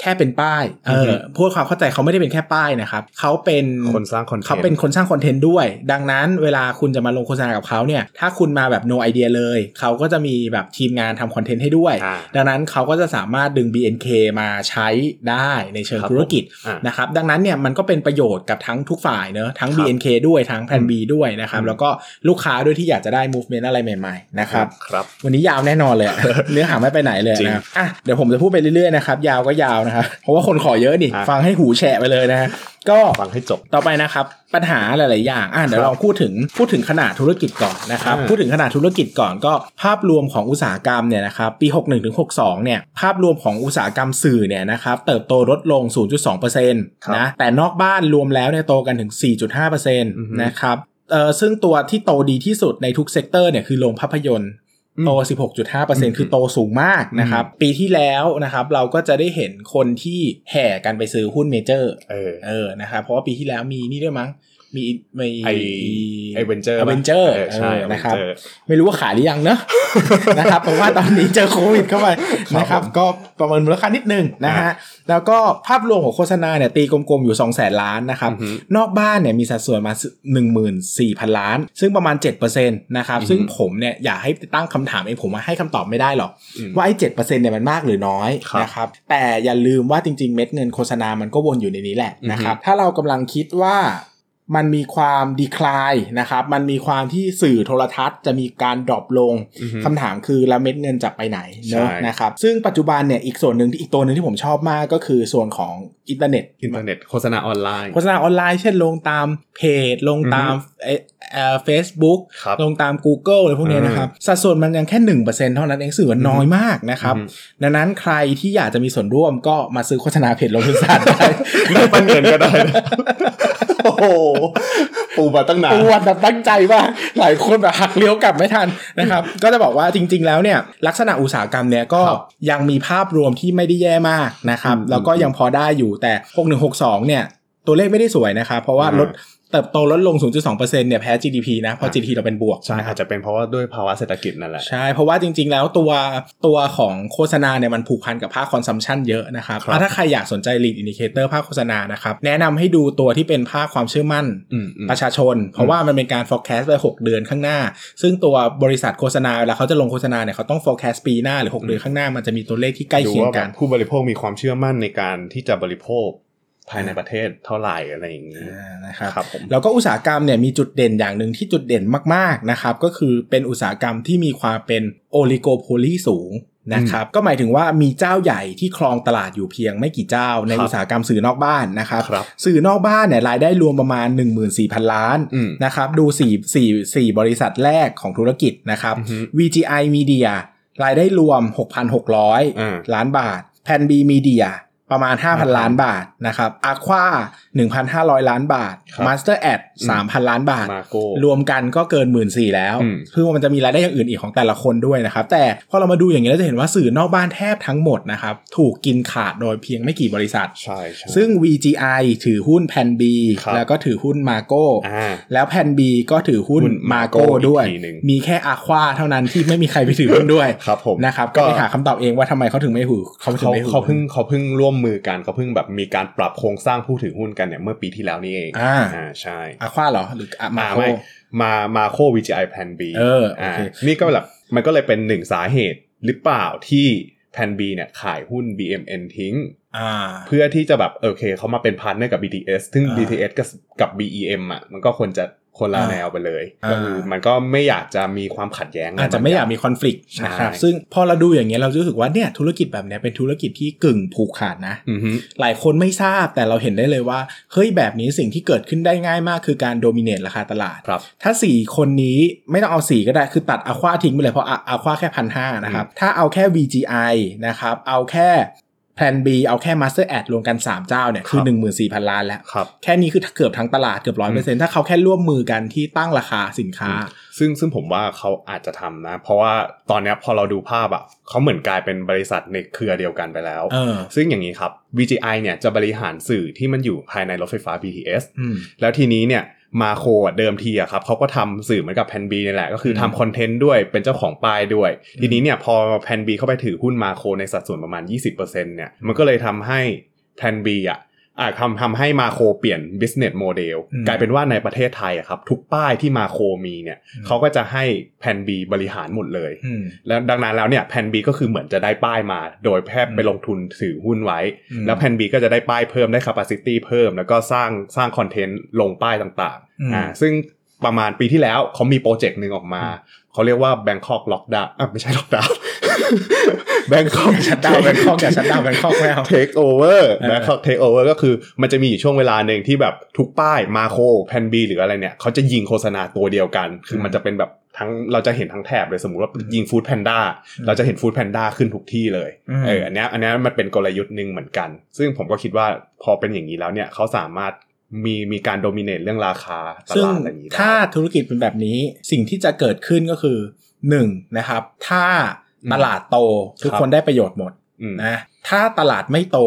แค่เป็นป้าย เออือฮึอพวกความเข้าใจเขาไม่ได้เป็นแค่ป้ายนะครับ เขาเป็นคนสร้างคอนเทนต์เขาเป็นคนสร้างคอนเทนต์ด้วย ดังนั้นเวลาคุณจะมาลงโฆษณากับเขาเนี่ย ถ้าคุณมาแบบ no idea เลย เขาก็จะมีแบบทีมงานทำคอนเทนต์ให้ด้วยอ่าดังนั้นเขาก็จะสามารถดึง BNK มาใช้ได้ในเชิงครับธุรกิจผมอ่านนะครับ ดังนั้นเนี่ยมันก็เป็นประโยชน์กับทั้งทุกฝ่ายเนอะทั้งครับ BNK ด้วยทั้ง Plan B ด้วยนะครับอืมแล้วก็ลูกค้าด้วยที่อยากจะได้ movement อะไรใหม่ๆนะครับครับ วันนี้ยาวแน่นอนเลยอะเนื้อหาไม่ไปไหนเลยจริงนะครับอะเดี๋ยวผมจะพูดไปเรื่อยๆนะครับยาวก็ยาวนะครับเพราะว่าคนขอเยอะนี่อะฟังให้หูแฉะไปเลยนะฮะก็ฟังให้จบต่อไปนะครับ ปัญหาหลาย ๆ อย่างอะเดี๋ยวครับลองพูดถึงพูดถึงขนาดธุรกิจก่อนนะครับอ่าพูดถึงขนาดธุรกิจก่อนก็ภาพรวมของอุตสาหกรรมเนี่ยนะครับปี 61ถึง62 เนี่ย ภาพรวมของอุตสาหกรรมสื่อเนี่ยนะครับเติบโตลดลง 0.2%นะแต่นอกบ้านรวมแล้วเนี่ยโตกันถึง 4.5%นะครับเอ่อซึ่งตัวที่โตดีที่สุดในทุก sector เนี่ยคือโรงภาพยนตร์ โต 16.5%คือโตสูงมากนะครับ ปีที่แล้วนะครับเราก็จะได้เห็นคนที่แห่กันไปซื้อหุ้นเมเจอร์เออเออนะครับเพราะว่าปีที่แล้วมีนี่ด้วยมั้ง มีมีไอไอ Avenger Avenger ใช่นะครับ Avenger ไม่รู้ว่าขายหรือยังเนอะนะครับ เพราะว่าตอนนี้เจอโควิดเข้าไปครับนะครับผมก็ประเมินมูลค่านิดนึงนะฮะอ่าแล้วก็ภาพรวมของโฆษณาเนี่ยตีกลมๆอยู่ 2 0 0แสนล้านนะครับอือฮึนอกบ้านเนี่ยมีสัดส่วนมา 14,000 ล้าน ซึ่งประมาณ 7%นะครับอือฮึซึ่งผมเนี่ยอยากให้ตั้งคำถามเองผมว่าให้คำตอบไม่ได้หรอกอืมว่าไอ้เจ็ดเปอร์เซ็นต์เนี่ยมันมากหรือน้อยครับนะครับ แต่อย่าลืมว่าจริงๆ เม็ดเงินโฆษณามันก็วนอยู่ในนี้แหละอือฮึนะครับ ถ้าเรากำลังคิดว่า มันมีความ decline นะครับ มันมีความที่สื่อโทรทัศน์จะมีการ drop ลงอือฮึคำถามคือแล้วเม็ดเงินจะไปไหนเนอะใช่นะครับ ซึ่งปัจจุบันเนี่ยอีกส่วนหนึ่งที่อีกตัวหนึ่งที่ผมชอบมากก็คือส่วนของอินเทอร์เน็ตอินเทอร์เน็ตโฆษณาออนไลน์โฆษณาออนไลน์เช่นลงตามเพจ ลงตามเฟซบุ๊กครับลงตาม Google อะไรพวกเนี้ยอืมนะครับ สัดส่วนมันยังแค่หนึ่งเปอร์เซ็นต์เท่านั้นเองสื่อมันน้อยมากนะครับอืมดังนั้นใครที่อยากจะมีส่วนร่วมก็มาซื้อโฆษณาเพจลงทุนศาสตร์ได้ได้ปั้นเงินก็ได้นะ โอ้โหปูมาตั้งนานปวดแบบตั้งใจว่ากหลายคนแบบหักเลี้ยวกลับไม่ทันนะครับ ก็จะบอกว่าจริง ๆ แล้วเนี่ย ลักษณะอุตสาหกรรมเนี่ยก็ครับยังมีภาพรวมที่ไม่ได้แย่มากนะครับอืมแล้วก็ยังพอได้อยู่แต่ 6162 เนี่ย ตัวเลขไม่ได้สวยนะครับ เพราะว่าอ่าลด เติบโตลดลง 0.2%เนี่ยแพ้ GDP นะ เพราะ GDP เราเป็นบวกใช่อาจจะเป็นเพราะว่าด้วยภาวะเศรษฐกิจนั่นแหละใช่เพราะว่าจริง ๆ แล้วตัวตัวของโฆษณาเนี่ยมันผูกพันกับภาคคอนซัมชันเยอะนะครับครับอะถ้าใครอยากสนใจ lead indicator ภาคโฆษณานะครับ แนะนำให้ดูตัวที่เป็นภาคความเชื่อมั่นอืมอืมประชาชน เพราะว่ามันเป็นการ forecast ไป 6 เดือนข้างหน้า ซึ่งตัวบริษัทโฆษณาเวลาเขาจะลงโฆษณาเนี่ยเขาต้อง forecast ปีหน้าหรือ 6 เดือนข้างหน้ามันจะมีตัวเลขที่ใกล้ดูเคียงว่าแบกับนผู้บริโภคมีความเชื่อมั่นในการที่จะบริโภค ภายในประเทศเท่าไหร่อะไรอย่างนี้อ่านะครับครับผมแล้วก็อุตสาหกรรมเนี่ยมีจุดเด่นอย่างหนึ่งที่จุดเด่นมากๆนะครับ ก็คือเป็นอุตสาหกรรมที่มีความเป็นโอลิโกโพลีสูงนะครับก็หมายถึงว่ามีเจ้าใหญ่ที่ครองตลาดอยู่เพียงไม่กี่เจ้า ในครับอุตสาหกรรมสื่อนอกบ้านนะครับครับสื่อนอกบ้านเนี่ยรายได้รวมประมาณ 14,000 ล้านอืมนะครับดู4 4 4 บริษัทแรกของธุรกิจนะครับอือฮึ VGI Media รายได้รวมอ่า6,600 ล้านบาท Pan B Media ประมาณ 5,000 ล้านบาทนะครับ Aqua 1,500 ล้านบาทครับ Master Ad 3,000 ล้านบาทมาโก้รวมกันก็เกิน1 4ื่นแล้วอืมคือมันจะมีรายได้อย่างอื่นอีกของแต่ละคนด้วยนะครับ แต่พอเรามาดูอย่างนี้เราจะเห็นว่าสื่อนอกบ้านแทบทั้งหมดนะครับ ถูกกินขาดโดยเพียงไม่กี่บริษัท ใช่ใช่ซึ่ง VGI ถือหุ้น Pan B ครับแล้วก็ถือหุ้น Margo อ่าแล้ว Pan B ก็ถือหุ้นหุ้น Margo Margo ด้วยอีกทีหนึ่งมีแค่ Aqua เท่านั้นที่ไม่มีใครไปถือหุ้นด้วยครับผมนะครับก็ก็ไปหาคำตอบเองว่าทำไมเขาถึงไม่ถือเขาถึงเขาไม่ถือเขาเพิ่งเขาเพิ่งร่วมมือกันเขาเพิ่งแบบมีการปรับโครงสร้างผู้ถือหุ้นกันเนี่ยเมื่อปีที่แล้วนี่เองอ่าใช่อะควาเหรอหรืออะมาอ่าโคไม่มามาโค VGI Plan B เออโอเคนี่ก็แบบมันก็เลยเป็นหนึ่งสาเหตุหรือเปล่าที่ Plan B เนี่ยขายหุ้น BMN ทิ้งอ่าเพื่อที่จะแบบโอเคเขามาเป็น partner กับ BTS ซึ่งอ่า BTS กับกับ BEM อะมันก็ควรจะ คนละอ่าแนวไปเลยอ่าก็คือมันก็ไม่อยากจะมีความขัดแย้งอาจจะไม่อยากมี conflict ใช่นะครับซึ่งพอเราดูอย่างเงี้ยเรารู้สึกว่าเนี่ยธุรกิจแบบเนี้ยเป็นธุรกิจที่กึ่งผูกขาดนะอือฮึหลายคนไม่ทราบแต่เราเห็นได้เลยว่าเฮ้ยแบบนี้สิ่งที่เกิดขึ้นได้ง่ายมากคือการ dominate ราคาตลาดครับถ้า 4 คนนี้ไม่ต้องเอา4ก็ได้คือตัด Aqua ทิ้งไปเลยเพราะ Aqua แค่พันห้านะครับถ้าเอาแค่ VGI นะครับเอาแค่ Plan B เอาแค่ Master Ad รวมกัน 3 เจ้าเนี่ยคือ 14,000 ล้านแล้วครับแค่นี้คือเกือบทั้งตลาดเกือบร้อยเปอร์เซ็นต์ถ้าเขาแค่ร่วมมือกันที่ตั้งราคาสินค้า ซึ่งซึ่งผมว่าเขาอาจจะทำนะ เพราะว่าตอนเนี้ยพอเราดูภาพอะเขาเหมือนกลายเป็นบริษัทในเครือเดียวกันไปแล้วเออซึ่งอย่างนี้ครับ VGI เนี่ยจะบริหารสื่อที่มันอยู่ภายในรถไฟฟ้า BTS อืมแล้วทีนี้เนี่ย มาโคอะเดิมทีอะครับเขาก็ทำสื่อเหมือนกับแพนบีนี่แหละ ก็คือทำคอนเทนต์ด้วยเป็นเจ้าของป้ายด้วย ทีนี้เนี่ยพอแพนบีเข้าไปถือหุ้นมาโคในสัดส่วนประมาณ 20%เนี่ยมันก็เลยทำให้แพนบีอะ อ่าทำทำให้มาโคเปลี่ยน business model อืมกลายเป็นว่าในประเทศไทยอะครับทุกป้ายที่มาโคมีเนี่ยอืมเขาก็จะให้แพนบีบริหารหมดเลยอืมแล้วดังนั้นแล้วเนี่ยแพนบีก็คือเหมือนจะได้ป้ายมา โดยแพทย์ไปลงทุนถือหุ้นไว้อืมแล้วแพนบีก็จะได้ป้ายเพิ่มได้ capacity เพิ่ม แล้วก็สร้างสร้างคอนเทนต์ลงป้ายต่างอืมๆอ่าซึ่งประมาณปีที่แล้วเขามี project หนึ่งออกมา เขาเรียกว่า Bangkok Lockdown อะไม่ใช่ Lockdown Bangkok Shutdown Bangkok อย่า Shutdown Bangkok ไม่เอา Take Over เออ Bangkok Take Over ก็คือมันจะมีอยู่ช่วงเวลาหนึ่งที่แบบทุกป้าย MACO Plan B หรืออะไรเนี่ยเขาจะยิงโฆษณาตัวเดียวกัน คือมันจะเป็นแบบทั้งเราจะเห็นทั้งแถบเลยสมมุติว่ายิง foodpanda เราจะเห็น foodpanda ขึ้นทุกที่เลยอืมเอออันเนี้ยอันเนี้ยมันเป็นกลยุทธ์หนึ่งเหมือนกัน ซึ่งผมก็คิดว่าพอเป็นอย่างนี้แล้วเนี่ยเขาสามารถ มีมีการโดมิเนตเรื่องราคาตซึ่งลาดอะไรอย่างนี้ได้ถ้าธุรกิจเป็นแบบนี้สิ่งที่จะเกิดขึ้นก็คือหนึ่งนะครับ ถ้าตลาดโตทุกครับคนได้ประโยชน์หมดอืมนะถ้าตลาดไม่โต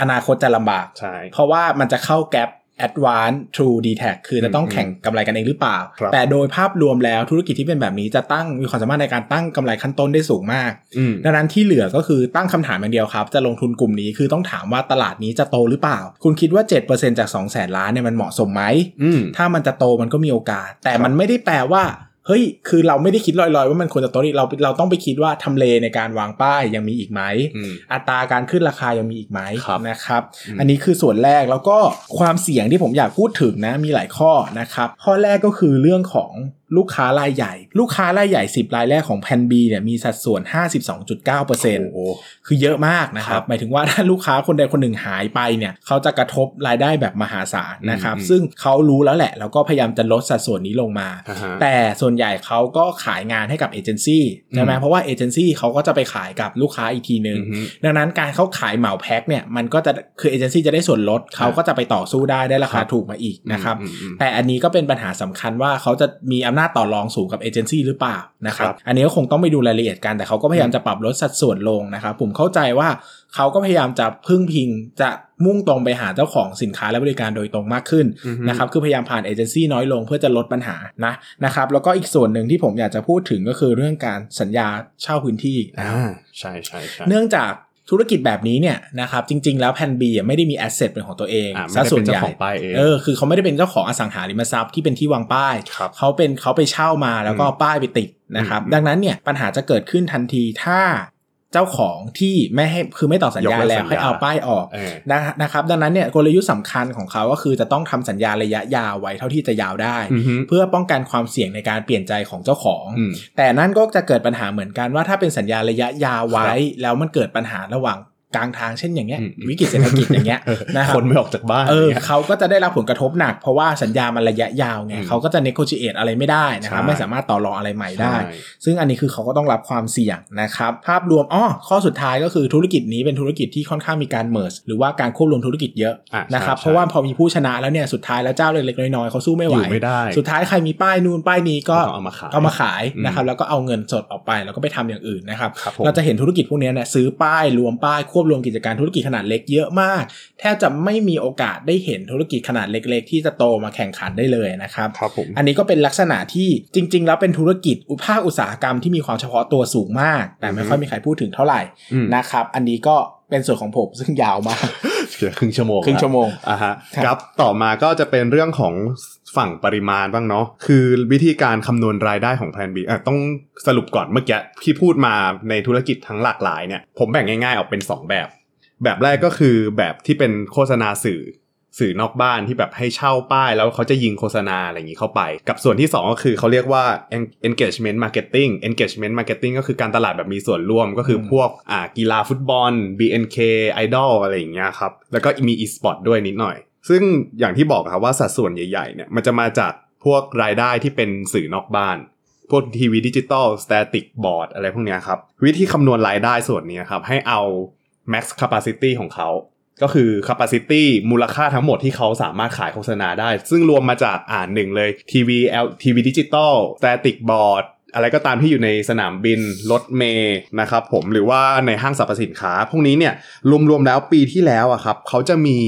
อนาคตจะลำบากใช่เพราะว่ามันจะเข้าแกลบ Advance True d t a c คือจะต้องอืมแข่งกำไรกันเองหรือเปล่าครับแต่โดยภาพรวมแล้วธุรกิจที่เป็นแบบนี้จะตั้งมีความสามารถในการตั้งกำไรขั้นต้นได้สูงมากอืมดังนั้นที่เหลือก็คือตั้งคำถามอย่างเดียวครับ จะลงทุนกลุ่มนี้คือต้องถามว่าตลาดนี้จะโตหรือเปล่า คุณคิดว่า 7%จาก 2 0 0แสนล้านเนี่ยมันเหมาะสมไหมอืมถ้ามันจะโตมันก็มีโอกาส แต่มันไม่ได้แปลว่า เฮ้ยคือเราไม่ได้คิดลอยๆ ว่ามันควรจะโตนี่เราเราต้องไปคิดว่าทำเลในการวางป้ายยังมีอีกไหมอืมอัตราการขึ้นราคายังมีอีกไหมครับนะครับอืมอันนี้คือส่วนแรกแล้วก็ความเสี่ยงที่ผมอยากพูดถึงนะมีหลายข้อนะครับ ข้อแรกก็คือเรื่องของ ลูกค้ารายใหญ่ ลูกค้ารายใหญ่ 10 รายแรกของแพนบีเนี่ยมีสัดส่วน 52.9%โอ้คือเยอะมากนะครัครับบหมายถึงว่าถ้าลูกค้าคนใดคนหนึ่งหายไปเนี่ยเขาจะกระทบรายได้แบบมหาศาลนะครับอืมซึ่งเขารู้แล้วแหละ แล้วก็พยายามจะลดสัดส่วนนี้ลงมาอ่าฮะแต่ส่วนใหญ่เขาก็ขายงานให้กับเอเจนซี่ใช่ไหมอืมเพราะว่าเอเจนซี่เขาก็จะไปขายกับลูกค้าอีกทีหนึ่งอือฮึดังนั้นการเขาขายเหมาแพ็คเนี่ยมันก็จะคือเอเจนซี่จะได้ส่วนลดเขาก็จะไปต่อสู้ได้ได้ราคาครับถูกมาอีกนะครับอืมอืมแต่อันนี้ก็เป็นปัญหาสำคัญว่าเขาจะมีอำนาจต่อรองสูงกับเอเจนซี่หรือเปล่านะครับครับอันนี้ก็คงต้องไปดูรายละเอียดกันแต่เขาก็พยายามจะปรับลดสัดส่วนลงนะครับผมเข้าใจว่าเขาก็พยายามจะพึ่งพิงจะมุ่งตรงไปหาเจ้าของสินค้าและบริการโดยตรงมากขึ้นอือฮึนะครับคือพยายามผ่านเอเจนซี่น้อยลงเพื่อจะลดปัญหานะนะครับแล้วก็อีกส่วนหนึ่งที่ผมอยากจะพูดถึงก็คือเรื่องการสัญญาเช่าพื้นที่นะอ่าใช่ใช่ใช่เนื่องจาก ธุรกิจแบบนี้เนี่ยนะครับจริง ๆ แล้ว Plan B ไม่ได้มี asset เป็นของตัวเองอ่าไม่ซะได้ส่วเป็นนใหเจ้าญ่ของป้ายเองเออคือเขาไม่ได้เป็นเจ้าของอสังหาริมทรัพย์ที่เป็นที่วางป้ายครับเขาเป็นเขาไปเช่ามาแล้วก็เอาป้ายไปติดนะครับอืมดังนั้นเนี่ยปัญหาจะเกิดขึ้นทันทีถ้า เจ้าของที่ไม่ให้คือไม่ต่อสัญญายกเลิกแล้วสัญญาให้เอาป้ายออกเออนะนะครับ ดังนั้นเนี่ยกลยุทธ์สำคัญของเขาก็คือจะต้องทำสัญญาระยะยาวไว้เท่าที่จะยาวได้อือฮึเพื่อป้องกันความเสี่ยงในการเปลี่ยนใจของเจ้าของอืมแต่นั่นก็จะเกิดปัญหาเหมือนกันว่าถ้าเป็นสัญญาระยะยาวไว้ครับแล้วมันเกิดปัญหาระหว่าง กลางทางเช่นอย่างเงี้ยอืมวิกฤตเศรษฐกิจอย่างเงี้ยนะครับคนไม่ออกจากบ้านเออนี่ยเขาก็จะได้รับผลกระทบหนัก เพราะว่าสัญญามันระยะยาวไงอืมเขาก็จะ negotiate อะไรไม่ได้นะครับใช่ไม่สามารถต่อรองอะไรใหม่ได้ใช่ซึ่งอันนี้คือเขาก็ต้องรับความเสี่ยงนะครับ ภาพรวมอ้อข้อสุดท้ายก็คือธุรกิจนี้เป็นธุรกิจที่ค่อนข้างมีการ merge หรือว่าการควบรวมธุรกิจเยอะอะนะครับใช่เพราะว่าพอมีผู้ชนะแล้วเนี่ยสุดท้ายแล้วเจ้าเล็กๆน้อยๆเขาสู้ไม่ไหวอยู่ไม่ได้สุดท้ายใครมีป้ายนู่นป้ายนี้ก็ก็เอามาขายเอามาขายอืมนะครับแล้วก็เอาเงินสดออกไปแล้วก็ไปทำอย่างอื่นนะครับครับผมเราจะเห็นธุรกิจพวกเนี้ยเนี่ยซื้อป้ายรวมป้ายควบรวมกิจการธุรกิจขนาดเล็กเยอะมาก แทบจะไม่มีโอกาสได้เห็นธุรกิจขนาดเล็ก ๆ ที่จะโตมาแข่งขันได้เลยนะครับครับผมอันนี้ก็เป็นลักษณะที่จริง ๆ แล้วเป็นธุรกิจอุภาคอุตสาหกรรมที่มีความเฉพาะตัวสูงมาก แต่ไม่ค่อยมีใครพูดถึงเท่าไหร่อืมนะครับอันนี้ก็เป็นส่วนของผมซึ่งยาวมากเกือบครึ่งชั่วโมงครึ่งชั่วโมงอะฮะครับครับต่อมาก็จะเป็นเรื่องของ ฝั่งปริมาณบ้างเนาะคือวิธีการคำนวณรายได้ของแพลนบีอะต้องสรุปก่อนเมื่อกี้ที่พูดมาในธุรกิจทั้งหลากหลายเนี่ยผมแบ่งง่ายๆออกเป็น 2 แบบ แบบแรกก็คือแบบที่เป็นโฆษณาสื่อสื่อนอกบ้านที่แบบให้เช่าป้ายแล้วเขาจะยิงโฆษณาอะไรอย่างนี้เข้าไป กับส่วนที่ 2 ก็คือเขาเรียกว่า engagement marketing engagement marketing ก็คือการตลาดแบบมีส่วนร่วมก็คือพวกอ่ากีฬาฟุตบอล BNK Idol อะไรอย่างเงี้ยครับ แล้วก็มี e-sport ด้วยนิดหน่อย ซึ่งอย่างที่บอกครับว่าสัดส่วนใหญ่ๆเนี่ยมันจะมาจากพวกรายได้ที่เป็นสื่อนอกบ้าน พวกทีวีดิจิตอล static board อะไรพวกนี้ครับ วิธีคำนวณรายได้ส่วนนี้ครับ ให้เอา max capacity ของเขา ก็คือ capacity มูลค่าทั้งหมดที่เขาสามารถขายโฆษณาได้ ซึ่งรวมมาจากอ่าหนึ่งเลยทีวี L ทีวีดิจิตอล static board อะไรก็ตามที่อยู่ในสนามบินรถเมย์นะครับผมหรือว่าในห้างสรรพสินค้า พวกนี้เนี่ยรวมๆแล้วปีที่แล้วอะครับเขาจะมี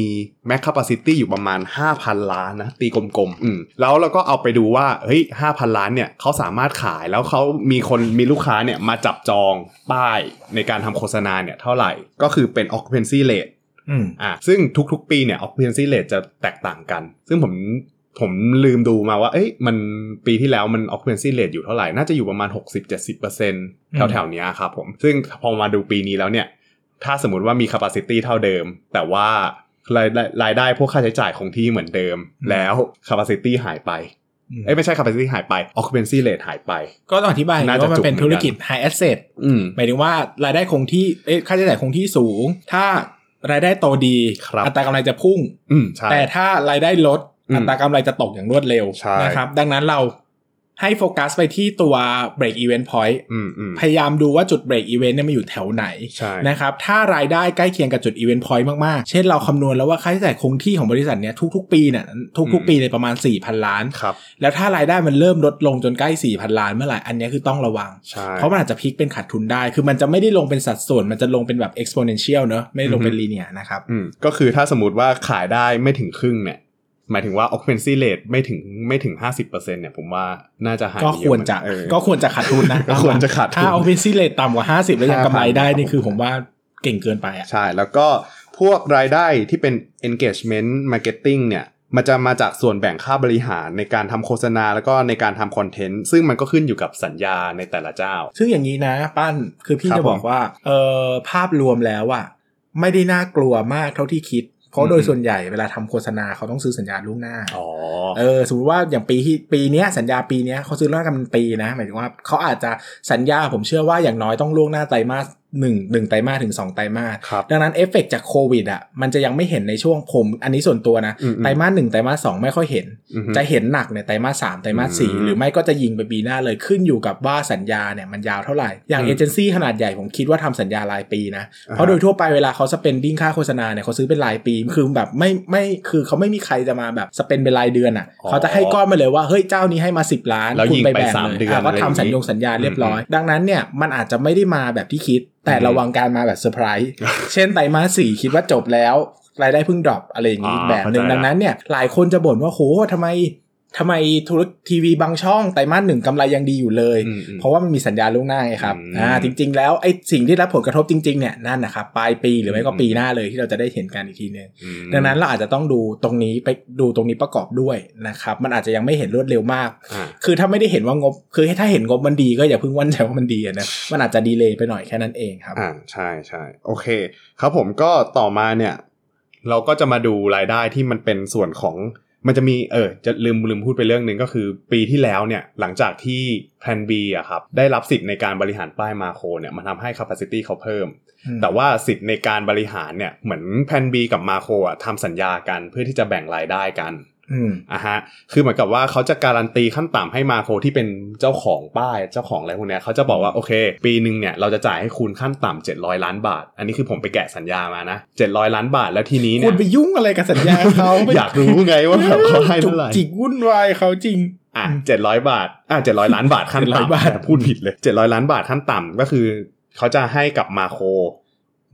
max capacity อยู่ประมาณ 5,000 ล้านนะตีกลมๆอืมแล้วเราก็เอาไปดูว่าเฮ้ย5,000 ล้านเนี่ยเขาสามารถขายแล้วเขามีคนมีลูกค้าเนี่ยมาจับจองป้ายในการทำโฆษณาเนี่ยเท่าไหร่ก็คือเป็น occupancy rate อืมอะซึ่งทุกๆ ปีเนี่ย occupancy rate จะแตกต่างกัน ซึ่งผม ผมลืมดูมาว่า เอ้ยมันปีที่แล้วมัน occupancy rate อยู่เท่าไหร่ น่าจะอยู่ประมาณ 60-70%แถวๆเนี้ยครับผม ซึ่งพอมาดูปีนี้แล้วเนี่ย ถ้าสมมติว่ามี capacity เท่าเดิม แต่ว่ารายได้รายได้พวกค่าใช้จ่ายคงที่เหมือนเดิมอืมแล้ว capacity หายไปเอ้ยไม่ใช่ capacity หายไป occupancy rate หายไป ก็ต้องอธิบายน่าจะว่ามันเป็นจุกเหมือนกันธุรกิจ high asset อืมหมายถึงว่ารายได้คงที่เอ้ยค่าใช้จ่ายคงที่สูง ถ้ารายได้โตดีครับอัตรากำไรจะพุ่งอืมใช่แต่ถ้ารายได้ลด อืมอัตรากำไรจะตกอย่างรวดเร็วใช่นะครับ ดังนั้นเราให้โฟกัสไปที่ตัว break event point อืมอืมพยายามดูว่าจุด break event เนี่ยมันอยู่แถวไหนใช่นะครับ ถ้ารายได้ใกล้เคียงกับจุด event point มาก ๆ เช่นเราคำนวณแล้วว่าค่าใช้จ่ายคงที่ของบริษัทเนี้ยทุก ๆ ปีเนี่ยทุก ๆ ปีเลยประมาณ 4,000 ล้านครับแล้วถ้ารายได้มันเริ่มลดลงจนใกล้ 4,000 ล้านเมื่อไหร่ อันเนี้ยคือต้องระวังใช่เพราะมันอาจจะพลิกเป็นขาดทุนได้ คือมันจะไม่ได้ลงเป็นสัดส่วน มันจะลงเป็นแบบ exponential เนอะไม่ได้ลงเป็นอือฮึ linear นะครับอืมก็คือถ้าสมมติว่าขายได้ไม่ถึงครึ่งเนี่ย หมายถึงว่า occupancy rate ไม่ถึงไม่ถึง 50%เนี่ยผมว่าน่าจะหายก็ไปเยควรเหมือนจะเออก็ควรจะขาดทุนนะก็ควรจะขาดทุน ถ้าเอาเป็นซีเลตต่ำกว่า 50 แล้วยังกำไรได้5,000นี่คือผมว่าเก่งเกินไปอะใช่ แล้วก็พวกรายได้ที่เป็น engagement marketing เนี่ยมันจะมาจากส่วนแบ่งค่าบริหารในการทำโฆษณาแล้วก็ในการทำคอนเทนต์ซึ่งมันก็ขึ้นอยู่กับสัญญาในแต่ละเจ้า ซึ่งอย่างนี้นะปั้นคือพี่ครับจะบอกว่าเออภาพรวมแล้วอะไม่ได้น่ากลัวมากเท่าที่คิด เพราะโดยอืมส่วนใหญ่เวลาทำโฆษณาเขาต้องซื้อสัญญาล่วงหน้าอ๋อเออสมมติว่าอย่างปีที่ปีเนี้ยสัญญาปีเนี้ยเขาซื้อล่วงหน้ากันเป็นปีนะหมายถึงว่าเขาอาจจะสัญญาผมเชื่อว่าอย่างน้อยต้องล่วงหน้าไตรมาสหนึ่งหนึ่งไตรมาสถึงสองไตรมาสครับดังนั้นเอฟเฟกจากโควิดอะมันจะยังไม่เห็นในช่วงผม อันนี้ส่วนตัวนะอืมๆไตรมาสหนึ่งไตรมาสสองไม่ค่อยเห็นอือฮึจะเห็นหนักในไตรมาสสามไตรมาสสี่อืมหรือไม่ก็จะยิงไปปีหน้าเลยขึ้นอยู่กับว่าสัญญาเนี่ยมันยาวเท่าไหร่ อย่างอืมเอเจนซี่ขนาดใหญ่ผมคิดว่าทำสัญญารายปีนะอ่าฮะเพราะโดยทั่วไปเวลาเขา spending ค่าโฆษณาเนี่ยเขาซื้อเป็นรายปีคือแบบไม่ไม่คือเขาไม่มีใครจะมาแบบ spend เป็นรายเดือนอะอ๋อเขาจะให้ก้อนมาเลยว่าเฮ้ยเจ้านี้ให้มา 10 ล้านแล้วคุณยิงไปไปแบ่งสามเลยเดือนอะก็อะไรอย่างงี้ทำสัญญงสัญญาเรียบร้อยอืมดังนั้นเนี่ยมันอาจจะไม่ได้มาแบบที่คิดแต่อืมระวังการมาแบบเซอร์ไพรส์เช่นไตรมาสสี่คิดว่าจบแล้วรายได้เพิ่งดรอปอะไรอย่างนี้อีกอ่าแบบหนึ่งเข้าใจละดังนั้นเนี่ยหลายคนจะบ่นว่าโหทำไม ทำไมธุรกิจทีวีบางช่องไตรมาสหนึ่งกำไรยังดีอยู่เลยอืมอืมเพราะว่ามันมีสัญญาล่วงหน้าไงครับอืมอ่าจริง ๆ แล้วไอ้สิ่งที่รับผลกระทบจริงๆเนี่ยนั่นนะครับปลายปีหรือไม่ก็ปีหน้าเลยที่เราจะได้เห็นกันอีกทีหนึงอืมดังนั้นเราอาจจะต้องดูตรงนี้ไปดูตรงนี้ประกอบด้วยนะครับมันอาจจะยังไม่เห็นรวดเร็วมากอ่าคือถ้าไม่ได้เห็นว่างบ คือถ้าเห็นงบมันดีก็อย่าเพิ่งมั่นใจว่ามันดีอะนะมันอาจจะดีเลย์ไปหน่อยแค่นั้นเองครับอ่าใช่ใช่โอเค ครับผมก็ต่อมาเนี่ย เราก็จะมาดูรายได้ที่มันเป็นส่วนของ มันจะมีเออจะลืมลืมพูดไปเรื่องหนึ่งก็คือ ปีที่แล้วเนี่ยหลังจากที่แพลน B อะครับได้รับสิทธิ์ในการบริหารป้ายมาโครเนี่ยมันทำให้ capacity เขาเพิ่ม แต่ว่าสิทธิ์ในการบริหารเนี่ยเหมือนแพน B กับมาโครอะทำสัญญากันเพื่อที่จะแบ่งรายได้กัน อืมอะฮะ คือเหมือนกับว่าเขาจะการันตีขั้นต่ำให้มาโครที่เป็นเจ้าของป้ายเจ้าของอะไรพวกเนี้ยเขาจะบอกว่าโอเค ปีหนึ่งเนี่ยเราจะจ่ายให้คุณขั้นต่ำ700ล้านบาท อันนี้คือผมไปแกะสัญญามานะ700ล้านบาทแล้วทีนี้คุเนี่ณยไปยุ่งอะไรกับสัญญาเขาอยากรู้ไงว่าแบบเขาให้จุเท่ากไหร่จิกวุ่นวายเขาจริงอะเจ็ดร้อยบาทอะเจ็ดร้อยล้านบาทขั้น700ต่ำบาทแต่พูดผิดเลยเจ็ดร้อยล้านบาทขั้นต่ำก็คือเขาจะให้กับมาโคร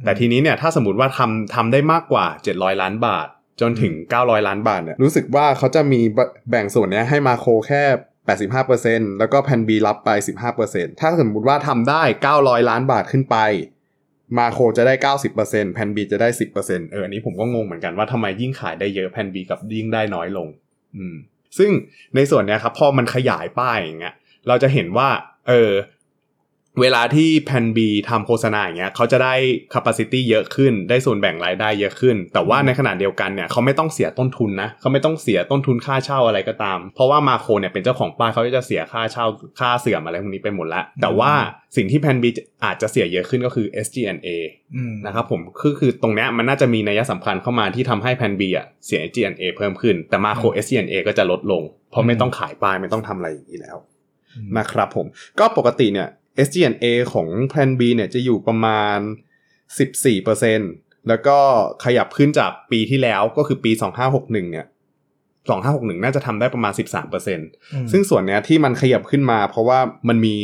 แต่ทีนี้เนี่ยถ้าสมมติว่าทำทำได้มากกว่า700ล้านบาท จนถึง 900 ล้านบาทเนี่ยรู้สึกว่าเขาจะมีแบ่งส่วนเนี้ยให้มาโคแค่ 85%แล้วก็แพน B รับไป 15%ถ้าสมมติว่าทำได้ 900 ล้านบาทขึ้นไป มาโคจะได้ 90%แพน B จะได้ 10%เอออันนี้ผมก็งงเหมือนกันว่าทำไมยิ่งขายได้เยอะแพน B กับยิ่งได้น้อยลง อืมซึ่งในส่วนเนี้ยครับพอมันขยายป้ายอย่างเงี้ยเราจะเห็นว่า เออ เวลาที่แพน B ทำโฆษณาอย่างเงี้ยเขาจะได้ capacity เยอะขึ้น ได้ส่วนแบ่งรายได้เยอะขึ้น แต่ว่าในขณะเดียวกันเนี่ยเขาไม่ต้องเสียต้นทุนนะเขาไม่ต้องเสียต้นทุนค่าเช่าอะไรก็ตาม เพราะว่ามาโครเนี่ยเป็นเจ้าของป้ายเขาจะเสียค่าเช่าค่าเสื่อมอะไรพวกนี้ไปหมดแล้วแต่ว่าสิ่งที่แพน B อาจจะเสียเยอะขึ้นก็คือ SG&A อืมนะครับผมคือคือตรงเนี้ยมันน่าจะมีนัยสำคัญเข้ามาที่ทำให้แพน B อะเสีย SG&A เพิ่มขึ้น แต่มาโค SG&A ก็จะลดลง เพราะไม่ต้องขายป้ายไม่ต้องทำอะไรอย่างนี้แล้วนะครับผมก็ปกติเนี่ย SG&A ของ Plan B เนี่ยจะอยู่ประมาณ 14%แล้วก็ขยับขึ้นจากปีที่แล้วก็คือปี 2561 เนี่ย 2561 น่าจะทำได้ประมาณ 13%ซึ่งส่วนเนี้ยที่มันขยับขึ้นมา เพราะว่ามันมี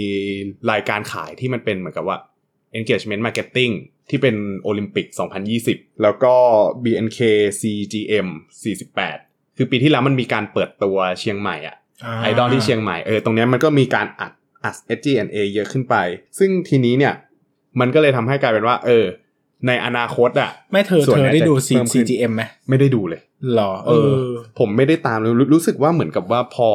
รายการขายที่มันเป็นเหมือนกับว่า engagement marketing ที่เป็นโอลิมปิก 2020 แล้วก็ BNK CGM 48 คือปีที่แล้วมันมีการเปิดตัวเชียงใหม่อะไอดอลที่เชียงใหม่เออตรงเนี้ยมันก็มีการอัดอัด SG&A เยอะขึ้นไป ซึ่งทีนี้เนี่ย มันก็เลยทำให้กลายเป็นว่า เออ ในอนาคตอะไม่เธอส่วนเธเนี้อยได้ดูจะเพิ่มขึ้น CGM ไหมไม่ได้ดูเลยหรอ เออ ผมไม่ได้ตามเลยรู้รู้สึกว่าเหมือนกับว่าพอ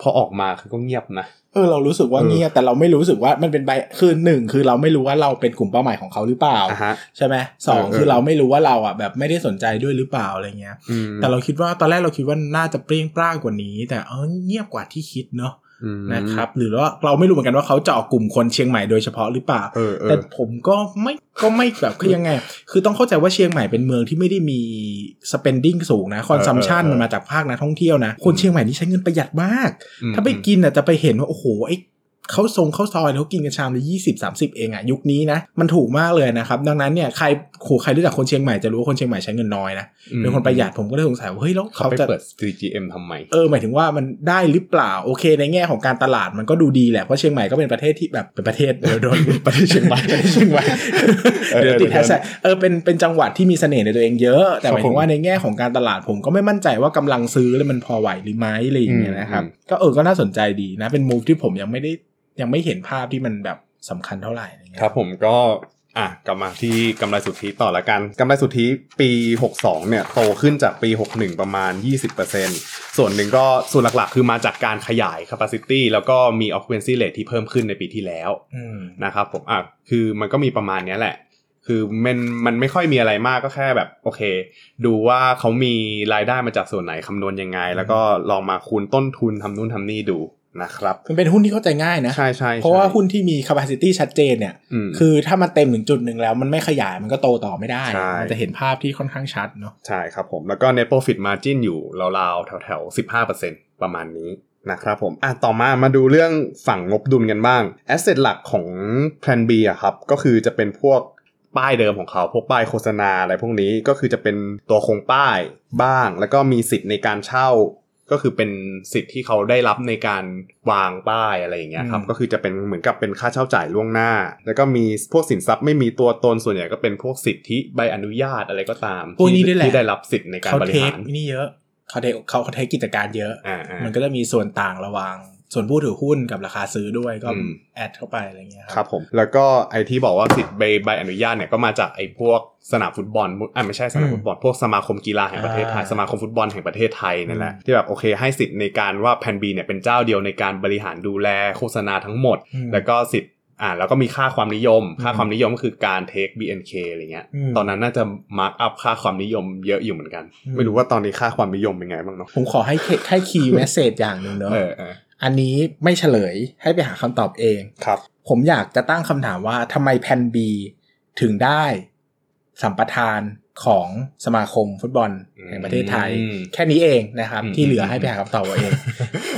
พอออกมาคือก็เงียบนะเออเรารู้สึกว่าเออเงียบแต่เราไม่รู้สึกว่ามันเป็นใบคือหนึ่งคือเราไม่รู้ว่าเราเป็นกลุ่มเป้าหมายของเขาหรือเปล่าอะฮะใช่ไหมสองเออเออคือเราไม่รู้ว่าเราอะแบบไม่ได้สนใจด้วยหรือเปล่าอะไรเงี้ยอืมแต่เราคิดว่าตอนแรกเราคิดว่าน่าจะเปรี้ยงปร้างกว่านี้ แต่เออเงียบกว่าที่คิดเนาะอืม นะครับ หรือว่าเราไม่รู้เหมือนกันว่าเขาเจาะกลุ่มคนเชียงใหม่โดยเฉพาะหรือเปล่าเออเอแต่อผมก็ไม่ก็ไม่แบบคือยังไง คือต้องเข้าใจว่าเชียงใหม่เป็นเมืองที่ไม่ได้มี spending สูงนะ consumption เออเออมันมาจากภาคนักท่องเที่ยวนะ คนเชียงใหม่นี่ใช้เงินประหยัดมากอืมถ้าไปกินอะจะไปเห็นว่าโอ้โหไอ้ เขาทรงเข้าซอยเขากินกันชามละยี่สิบสามสิบเองอะยุคนี้นะมันถูกมากเลยนะครับ ดังนั้นเนี่ยใครโหใครรู้จักคนเชียงใหม่จะรู้ว่าคนเชียงใหม่ใช้เงินน้อยนะเป็นคนประหยัดผมก็เลยสงสัยว่าเฮ้ยแล้วเขาเขาไปจะเปิด CGM ทำไมเออหมายถึงว่ามันได้หรือเปล่าโอเค ในแง่ของการตลาดมันก็ดูดีแหละเพราะเชียงใหม่ก็เป็นประเทศที่แบบเป็นประเทศเดี๋ยวโดนประเทศเชียงใหม่ประเทศเชียงใหม่เออเดี๋ยวติดเออแฮชแท็กเออเป็นเป็นจังหวัดที่มีเสน่ห์ในตัวเองเยอะ แต่หมายถึงว่าในแง่ของการตลาดผมก็ไม่มั่นใจว่ากำลังซื้อแล้วมันพอไหวหรือไม่อะไรอย่างเงี้ยนะครับอืมก็เออก็น่าสนใจดีนะเป็นมูฟที่ผมยังไม่ได้ ยังไม่เห็นภาพที่มันแบบสำคัญเท่าไหร่อะไรเงี้ยครับผมก็อะกลับมาที่กำไรสุทธิต่อละกันกำไรสุทธิปี 62 เนี่ยโตขึ้นจากปี 61 ประมาณ 20%ส่วนหนึ่งก็ส่วนหลักๆ คือมาจากการขยาย capacity แล้วก็มี occupancy rate ที่เพิ่มขึ้นในปีที่แล้วอืมนะครับผมอะคือมันก็มีประมาณเนี้ยแหละ คือมันมันไม่ค่อยมีอะไรมากก็แค่แบบโอเค ดูว่าเขามีรายได้มาจากส่วนไหนคำนวณยังไง แล้วก็ลองมาคูณต้นทุนทำนู่นทำนี่ดู นะครับมันเป็นหุ้นที่เข้าใจง่ายนะใช่ใช่เพราะว่าใช่หุ้นที่มี capacity ชัดเจนเนี่ยอืมคือถ้ามันเต็มถึงจุดหนึ่งแล้ว มันไม่ขยายมันก็โตต่อไม่ได้ใช่มันจะเห็นภาพที่ค่อนข้างชัดเนาะใช่ครับผม แล้วก็ net profit margin อยู่ราวๆแถวๆ 15%ประมาณนี้นะครับผมอะต่อมามาดูเรื่องฝั่งงบดุลกันบ้าง asset หลักของ Plan B อะครับ ก็คือจะเป็นพวกป้ายเดิมของเขา พวกป้ายโฆษณาอะไรพวกนี้ก็คือจะเป็นตัวโครงป้ายบ้าง แล้วก็มีสิทธิ์ในการเช่า ก็คือเป็นสิทธิ์ที่เขาได้รับในการวางป้ายอะไรอย่างเงี้ยครับอืมก็คือจะเป็นเหมือนกับเป็นค่าเช่าจ่ายล่วงหน้า แล้วก็มีพวกสินทรัพย์ไม่มีตัวตนส่วนใหญ่ก็เป็นพวกสิทธิใบอนุญาตอะไรก็ตามพวกนี้ที่ด้วยแหละที่ได้รับสิทธิ์ในการเขาบริเทคหารนี่เยอะเขาเทคเขาเขาเทคกิจการเยอะอ่าอ่ามันก็จะมีส่วนต่างระหว่าง ส่วนผู้ถือหุ้นกับราคาซื้อด้วยก็อืมแอดเข้าไปอะไรเงี้ยครับผมแล้วก็ไอที่บอกว่าสิทธิ์ใบใบอนุญาตเนี่ยก็มาจากไอพวกสนามฟุตบอลอ่าไม่ใช่สนามฟุตบอลพวกสมาคมกีฬาแห่งประเทศไทยสมาคมฟุตบอลแห่งประเทศไทยนั่นแหละที่แบบโอเคให้สิทธิ์ในการว่าแพนบีเนี่ยเป็นเจ้าเดียวในการบริหารดูแลโฆษณาทั้งหมดอืมแล้วก็สิทธิ์อ่าแล้วก็มีค่าความนิยม ค่าอืมความนิยมก็คือการเทค BNK อะไรเงี้ยอืมตอนนั้นน่าจะmarkup ค่าความนิยมเยอะอยู่เหมือนกันอืมไม่รู้ว่าตอนนี้ค่าความนิยมเป็นไงบ้างเนาะผมขอให้ให้ key messageอย่างหนึ่งเนอะเออเอออันนี้ไม่เฉลยให้ไปหาคำตอบเองครับ ผมอยากจะตั้งคำถามว่าทำไมแพน B ถึงได้สัมปทานของสมาคมฟุตบอลแห่งประเทศไทยอืมแค่นี้เองนะครับอืมที่เหลือให้ไปหาคำตอบเอาเอง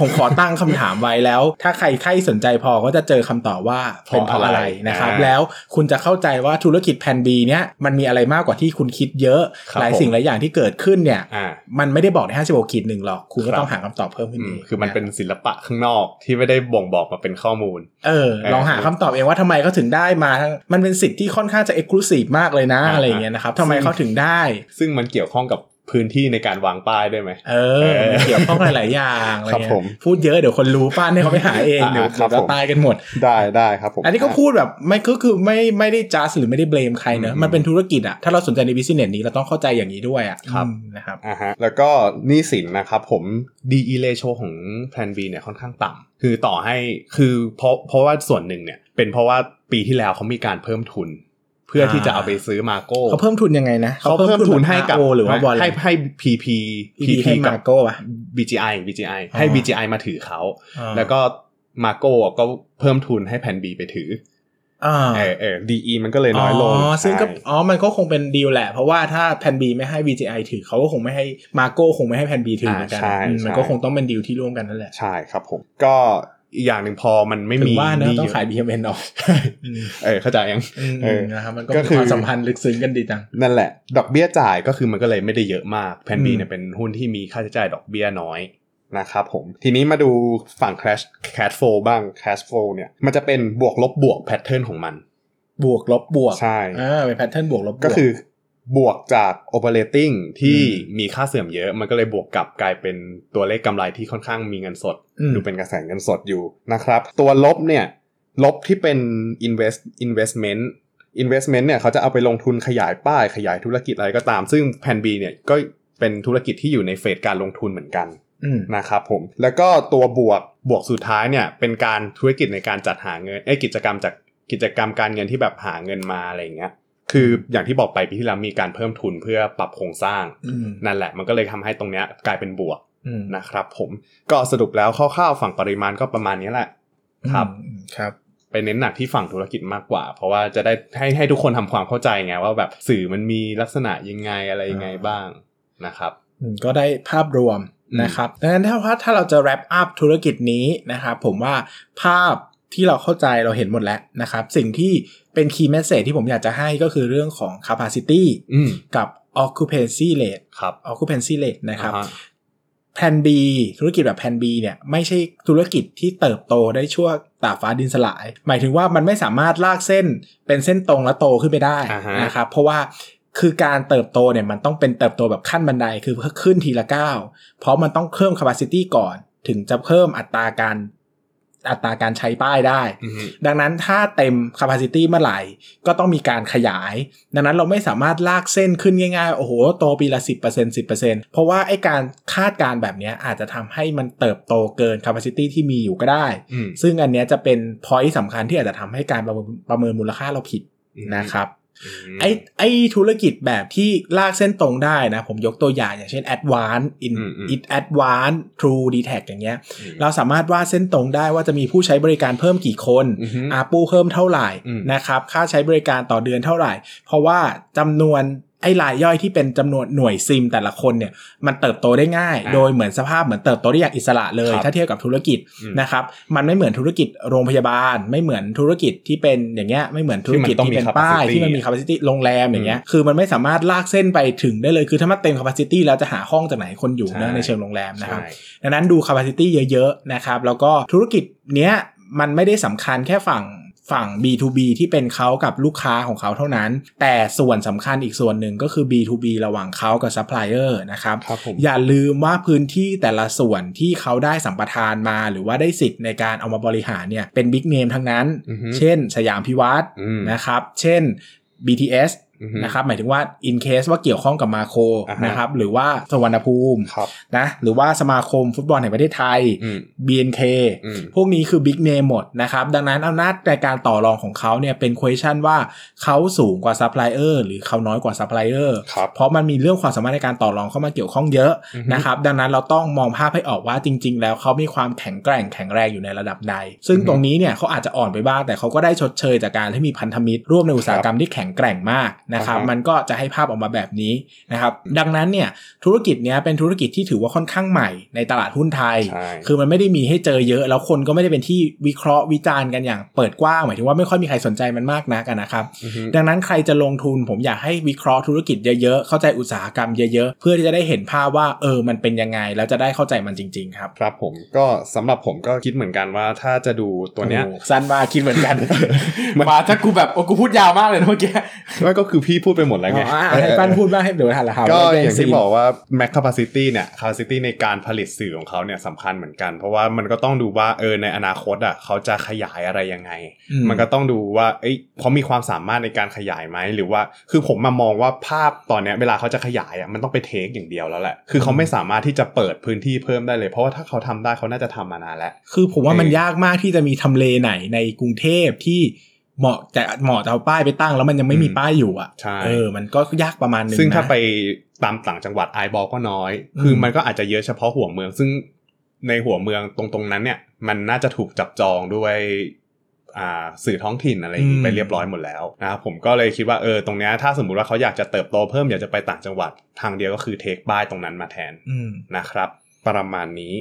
ผมขอตั้งคำถามไว้แล้ว ถ้าใครใครสนใจพอก็จะเจอคำตอบว่าเป็นเพราะอะไรนะครับอ่าแล้วคุณจะเข้าใจว่าธุรกิจแพน B เนี้ยมันมีอะไรมากกว่าที่คุณคิดเยอะครับหลายสิ่งหลายอย่างที่เกิดขึ้นเนี่ยอ่ามันไม่ได้บอกใน56ขีดหนึ่งหรอกคุณก็ครับต้องหาคำตอบเพิ่มขึ้นอืเอมงคือมันเป็นศิลปะข้างนอกที่ไม่ได้บ่งบอกมาเป็นข้อมูล เออ ลองหาคำตอบเองว่าทำไมเขาถึงได้มาทั้งมันเป็นสิทธิ์ที่ค่อนข้างจะเอ็กซ์คลูซีฟมากเลยนะอ่าอะไรอย่างเงี้ยนะครับทำไมเขาถึงได้ ซึ่งมันเกี่ยวข้องกับ พื้นที่ในการวางป้ายด้วยไหมเออมันเกี่ยวข้องหลาย ๆ อย่างอะไรครับเงี้ผยมพูดเยอะเดี๋ยวคนรู้ป้านให้เขาไปหาเองอ่าเดี๋ยวครับเดี๋ยวผมตายกันหมด ได้ได้ครับผม อันนี้ก็พูดแบบไม่ก็คือไม่ไม่ได้จัสหรือไม่ได้เบลมใครเนอะอืมมันเป็นธุรกิจอะถ้าเราสนใจในบิสเนสนี้เราต้องเข้าใจอย่างนี้ด้วยอะครับอืมนะครับอ่าฮะแล้วก็หนี้สินนะครับผม DE ratio ของ Plan B เนี่ยค่อนข้างต่ำคือต่อให้คือเพราะเพราะว่าส่วนหนึ่งเนี่ยเป็นเพราะว่าปีที่แล้วเขามีการเพิ่มทุนเพื่อที่จะเอาไปซื้อมาโก้เขาเพิ่มทุนยังไงนะเขาเพิ่มทุนให้กับโอหรือว่าบอลให้ให้ PP พีให้มาโก้อะ BGI BGI ให้อ๋อ BGI มาถือเขาอ่าแล้วก็มาโก้ก็เพิ่มทุนให้แผ่น B ไปถืออ่าเออเออ DE มันก็เลยน้อยลงอ๋อซึ่งก็ใช่อ๋อมันก็คงเป็นดีลแหละ เพราะว่าถ้าแผ่น B ไม่ให้ VGI ถือเขาก็คงไม่ให้มาโก้คงไม่ให้แผ่น B ถือเหมือนกันอ่าใช่อืมมันใช่ก็คงต้องเป็นดีลที่ร่วมกันนั่นแหละใช่ครับผมก็ อีกอย่างหนึ่งพอมันไม่ถึมีงว่าเนอะหนี้ต้องเยขาย BMN ออกอืมเออเข้าใจยังอืมเออนะครับมันก็ก็มีคือความสัมพันธ์ลึกซึ้งกันดีจัง นั่นแหละ ดอกเบี้ยจ่ายก็คือมันก็เลยไม่ได้เยอะมากแผ่น B อืมเนี่ยเป็นหุ้นที่มีค่าใช้จ่ายดอกเบี้ยน้อยนะครับผม ทีนี้มาดูฝั่ง cash cash flow บ้าง cash flow เนี่ยมันจะเป็นบวกลบบวกแพทเทิร์นของมัน บวกลบบวกใช่อ่าเป็นแพทเทิร์นบวกลบบวกก็คือ บวกจาก operating ที่มีค่าเสื่อมเยอะ มันก็เลยบวกกลับกลายเป็นตัวเลขกำไรที่ค่อนข้างมีเงินสดมดูเป็นกระแสเงินสดอยู่นะครับ ตัวลบเนี่ย ลบที่เป็น invest investment investment เนี่ยเขาจะเอาไปลงทุนขยายป้ายขยายธุรกิจอะไรก็ตาม ซึ่งแพน B เนี่ยก็เป็นธุรกิจที่อยู่ในเฟสการลงทุนเหมือนกันอืมนะครับผม แล้วก็ตัวบวกบวกสุดท้ายเนี่ยเป็นการธุรกิจในการจัดหาเงินเอ้ยกิจกรรมจากกิจกรรมการเงินที่แบบหาเงินมาอะไรอย่างเงี้ย คืออย่างที่บอกไปปีที่แล้วมีการเพิ่มทุนเพื่อปรับโครงสร้างอืมนั่นแหละมันก็เลยทำให้ตรงเนี้ยกลายเป็นบวกอืมนะครับ ผมก็สรุปแล้วคร่าวๆฝั่งปริมาณก็ประมาณนี้แหละ ครับอืมครับไปเน้นหนักที่ฝั่งธุรกิจมากกว่า เพราะว่าจะได้ให้ให้ทุกคนทำความเข้าใจไงว่าแบบสื่อมันมีลักษณะยังไงอะไรยังไงบ้างนะครับอืมก็ได้ภาพรวมอืมนะครับดังนั้นถ้าว่าถ้าเราจะ wrap up ธุรกิจนี้นะครับผมว่าภาพ ที่เราเข้าใจเราเห็นหมดแล้วนะครับ สิ่งที่เป็น key message ที่ผมอยากจะให้ก็คือเรื่องของ capacity อืมกับ occupancy rate ครับ occupancy rate นะครับอ่าฮแผน B ธุรกิจแบบแผน B เนี่ยไม่ใช่ธุรกิจที่เติบโตได้ชั่วตากฟ้าดินสลาย หมายถึงว่ามันไม่สามารถลากเส้นเป็นเส้นตรงและโตขึ้นไปได้อ่าฮะนะครับเพราะว่าคือการเติบโตเนี่ยมันต้องเป็นเติบโตแบบขั้นบันไดคือขึ้นทีละก้าวเพราะมันต้องเพิ่ม capacity ก่อน ถึงจะเพิ่มอัตราการ อัตราการใช้ป้ายได้อืมดังนั้นถ้าเต็ม capacity เมื่อไหร่ ก็ต้องมีการขยาย ดังนั้นเราไม่สามารถลากเส้นขึ้นง่ายๆ โอ้โห โตปีละ 10% 10%เพราะว่าไอ้การคาดการณ์แบบเนี้ยอาจจะทำให้มันเติบโตเกิน capacity ที่มีอยู่ก็ได้อืมซึ่งอันเนี้ยจะเป็น point สำคัญที่อาจจะทำให้การประเมินประเมินมูลค่าเราผิดนะครับอืม ไอ้ไอ้ธุรกิจแบบที่ลากเส้นตรงได้นะ ผมยกตัวอย่างอย่างเช่น Advance in อืมอืม it Advance True d t a c อย่างเงี้ยอืมเราสามารถวาดเส้นตรงได้ว่าจะมีผู้ใช้บริการเพิ่มกี่คนอือฮึอาปูเพิ่มเท่าไหร่อืมนะครับ ค่าใช้บริการต่อเดือนเท่าไหร่ เพราะว่าจำนวน ไอ้รายย่อยที่เป็นจำนวนหน่วยซิมแต่ละคนเนี่ยมันเติบโตได้ง่ายอ่าโดยเหมือนสภาพเหมือนเติบโตได้อย่างอิสระเลยครับถ้าเทียบกับธุรกิจอืมนะครับมันไม่เหมือนธุรกิจโรงพยาบาล ไม่เหมือนธุรกิจที่เป็นอย่างเงี้ยไม่เหมือนธุรกิจที่มันต้องที่เป็นมีป้าย capacity ที่มันมี capacity โรงแรมอย่างเงี้ยคือมันไม่สามารถลากเส้นไปถึงได้เลยคือถ้ามันเต็ม capacity แล้วจะหาห้องจากไหนคนอยู่ใช่นะในเชิงโรงแรมนะครับใช่ดังนั้นดู capacity เยอะๆนะครับแล้วก็ธุรกิจเนี้ยมันไม่ได้สำคัญแค่ฝั่ง ฝั่ง B2B ที่เป็นเขากับลูกค้าของเขาเท่านั้น แต่ส่วนสำคัญอีกส่วนหนึ่งก็คือ B2B ระหว่างเขากับซัพพลายเออร์นะครับครับผมอย่าลืมว่าพื้นที่แต่ละส่วนที่เขาได้สัมปทานมา หรือว่าได้สิทธิ์ในการเอามาบริหารเนี่ยเป็น big name ทั้งนั้นอือฮึเช่น สยามพิวัตรอืมนะครับ เช่น BTS อือฮึ นะครับหมายถึงว่า in case ว่าเกี่ยวข้องกับมาโครอ่าฮะนะครับหรือว่าสุวรรณภูมิครับนะหรือว่าสมาคมฟุตบอลแห่งประเทศไทยอืม BNK อืมพวกนี้คือ big name หมดนะครับดังนั้นอำนาจในการต่อรองของเขาเนี่ยเป็น question ว่าเขาสูงกว่าซัพพลายเออร์หรือเขาน้อยกว่าซัพพลายเออร์ครับเพราะมันมีเรื่องความสามารถในการต่อรองเข้ามาเกี่ยวข้องเยอะอือฮึนะครับดังนั้นเราต้องมองภาพให้ออกว่าจริง ๆ แล้วเขามีความแข็งแกร่งแข็งแรงอยู่ในระดับใด ซึ่งอือฮึตรงนี้เนี่ยเขาอาจจะอ่อนไปบ้างแต่เขาก็ได้ชดเชยจากการที่มีพันธมิตรร่วมในอุตสาหกรรมที่แข็งแกร่งมากนะครับอ่าฮะมันก็จะให้ภาพออกมาแบบนี้นะครับดังนั้นเนี่ยธุรกิจเนี้ยเป็นธุรกิจที่ถือว่าค่อนข้างใหม่ในตลาดหุ้นไทยใช่คือมันไม่ได้มีให้เจอเยอะ แล้วคนก็ไม่ได้เป็นที่วิเคราะห์วิจารณ์กันอย่างเปิดกว้างหมายถึงว่าไม่ค่อยมีใครสนใจมันมากนักอะนะครับอือฮึดังนั้นใครจะลงทุนผมอยากให้วิเคราะห์ธุรกิจเยอะๆเข้าใจอุตสาหกรรมเยอะๆเพื่อที่จะได้เห็นภาพว่าเออมันเป็นยังไงแล้วจะได้เข้าใจมันจริง ๆ ครับครับผมก็สำหรับผมก็คิดเหมือนกันว่าถ้าจะดูตัวเนี้ยโอ้โหสั้นมากคิดเหมือนกันมันมาถ้ากูแบบโอ้กูพูดยาวมากเลยนะเมื่อกี้ไม่ก็คือพี่พูดไปหมดแล้วไงอ๋ออะให้ปั้นพูดบ้างให้เดี๋ยวทันละครับก็ได้อย่างที่ซีนบอกว่า Mac Capacity เนี่ย Capacity ในการผลิตสื่อของเขาเนี่ยสำคัญเหมือนกัน เพราะว่ามันก็ต้องดูว่าเออในอนาคตอะเขาจะขยายอะไรยังไงอืมมันก็ต้องดูว่าเอ้ยเขามีความสามารถในการขยายไหมหรือว่าคือผมมามองว่าภาพตอนเนี้ยเวลาเขาจะขยายอะมันต้องไปเทคอย่างเดียวแล้วแหละคือเขาไม่สามารถที่จะเปิดพื้นที่เพิ่มได้เลย เพราะว่าถ้าเขาทำได้เขาน่าจะทำมานานแล้วคือผมว่ามันเออยากมากที่จะมีทำเลไหนในกรุงเทพที่ เหมาะจะเหมาะจะเอาป้ายไปตั้งแล้วมันยังไม่มีป้ายอยู่อะใช่เออมันก็ยากประมาณนึงซึ่งถ้านะไปตามต่างจังหวัดไอบอลก็น้อยอืมคือมันก็อาจจะเยอะเฉพาะหัวเมือง ซึ่งในหัวเมืองตรงๆนั้นเนี่ย มันน่าจะถูกจับจองด้วยอ่าสื่อท้องถิ่นอะไรอย่างนี้ไปเรียบร้อยหมดแล้วนะครับผมก็เลยคิดว่าเออตรงเนี้ยถ้าสมมุติว่าเขาอยากจะเติบโตเพิ่มอยากจะไปต่างจังหวัดทางเดียวก็คือเทคบ้ายตรงนั้นมาแทนอืมนะครับ ประมาณนี้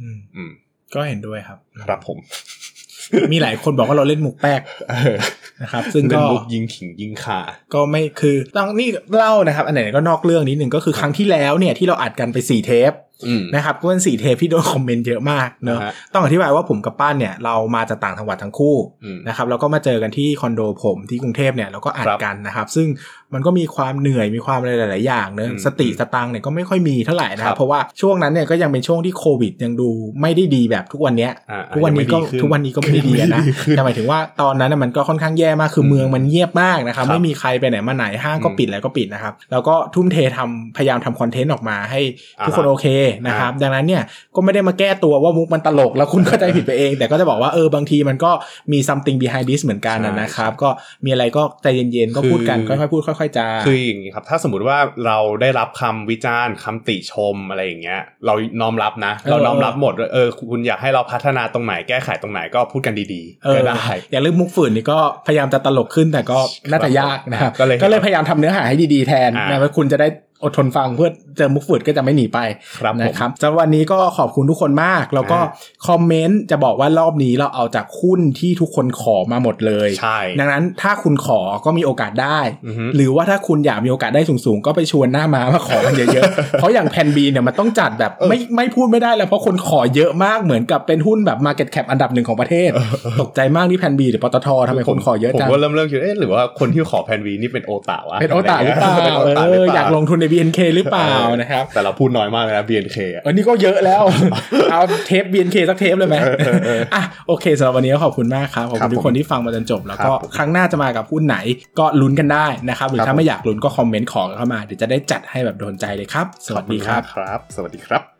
อืมอืมก็เห็นด้วยครับ ครับผม มีหลายคนบอกว่าเราเล่นมุกแป๊กเออนะครับ ซึ่งเล่ก็นมุกยิงขิงยิงขาก็ไม่คือต้องนี่เล่านะครับ อันไหนก็นอกเรื่องนิดหนึ่งก็คือครั้งที่แล้วเนี่ยที่เราอัดกันไปสี่เทปอืม นะครับก็เป็นสี่เทปที่โดนคอมเมนต์เยอะมากเนอะอ่าฮะต้องอธิบายว่าผมกับป้านเนี่ยเรามาจากต่างจังหวัดทั้งคู่อืมนะครับแล้วก็มาเจอกันที่คอนโดผมที่กรุงเทพเนี่ยเราก็อัดครับกันนะครับ ซึ่งมันก็มีความเหนื่อยมีความอะไรหลาย ๆ อย่างเนอะอืมสติสตังค์เนี่ยก็ไม่ค่อยมีเท่าไหร่นะคครัรับบเพราะว่าช่วงนั้นเนี่ยก็ยังเป็นช่วงที่โควิดยังดูไม่ได้ดีแบบทุกวันเนี้ยอ่าทุกวันนี้ก็ยังไม่ดีขึ้นทุกวันนี้ก็ไม่ได้ดีอะนะไม่ดีขึ้นแต่หมายถึงว่าตอนนั้นน่ะมันก็ค่อนข้างแย่มากคือเมืองมันเงียบมากนะครับครับไม่มีใครไปไหนมาไหนห้างก็อืมปิดแล้วก็ปิดนะครับแล้วก็ทุ่มเททำพยายามทำคอนเทนต์ออกมาให้ทุกคนอ่าฮะโอเคนะครับ ดังนั้นเนี่ยก็ไม่ได้มาแก้ตัวว่ามุกมันตลกแล้วคุณเข้าใจผิดไปเอง แต่ก็จะบอกว่าเออบางทีมันก็มี something behind this เหมือนกันนะใช่นะครับก็มีอะไรก็ใจเย็นๆก็พูดกันคือค่อยๆพูดค่อยๆจาคืออย่างนี้ครับ ถ้าสมมติว่าเราได้รับคำวิจารณ์คำติชมอะไรอย่างเงี้ย เราน้อมรับนะเออเราน้อมรับหมดว่าเออคุณอยากให้เราพัฒนาตรงไหนแก้ไขตรงไหนก็พูดกันดีเอๆอก็ได้อย่างเรื่องมุกฝืนนี่ก็พยายามจะตลกขึ้นแต่ก็น่าจะยากนะครับก็เลยก็เลยพยายามทำเนื้อหาให้ดีๆแทนอ่านะว่าคุณจะได้ อดทนฟังเพื่อเจอมุกฝืดก็จะไม่หนีไปครับผมนะครับสำหรับวันนี้ก็ขอบคุณทุกคนมาก แล้วก็อ่คอมเมนต์จะบอกว่ารอบนี้เราเอาจากหุ้นที่ทุกคนขอมาหมดเลยใช่ดังนั้นถ้าคุณขอก็มีโอกาสได้อือฮึหรือว่าถ้าคุณอยากมีโอกาสได้สูงๆ ก็ไปชวนหน้ามามาขอกันเยอะๆ เพราะอย่างแพนบีเนี่ยมันต้องจัดแบบไม่ไม่พูดไม่ได้แล้วเพราะคนขอเยอะมากเหมือนกับเป็นหุ้นแบบ Market Cap อันดับหนึ่งของประเทศ ตกใจมากที่แพนบีหรือปตททำไมคนขอเยอะผมจังก็เริ่มเริ่มคิดเอ๊ะหรือว่าคนที่ขอแพนวีนี่เป็นโอตาวะเป็นโอตาหรือเปล่าเป็นโอตาหเอรืออเปล่าอยากลงทุนใน BNK หรือเปล่านะครับ แต่เราพูดน้อยมากเลยนะ BNK อะเออนี่ก็เยอะแล้ว เอาเทป BNK สักเทปเลยไหมอะโอเคสำหรับวันนี้ก็ขอบคุณมากครับ ขอบครัคุบณทุกคนที่ฟังมาจนจบ แล้วก็ครับผมครั้งหน้าจะมากับหุ้นไหนก็ลุ้นกันได้นะครับ หรือครับถ้าไม่อยากลุ้นก็คอมเมนต์ขอกันเข้ามาเดี๋ยวจะได้จัดให้แบบโดนใจเลยครับ สวัสดีครับขอณมากครับสวัสดีครับ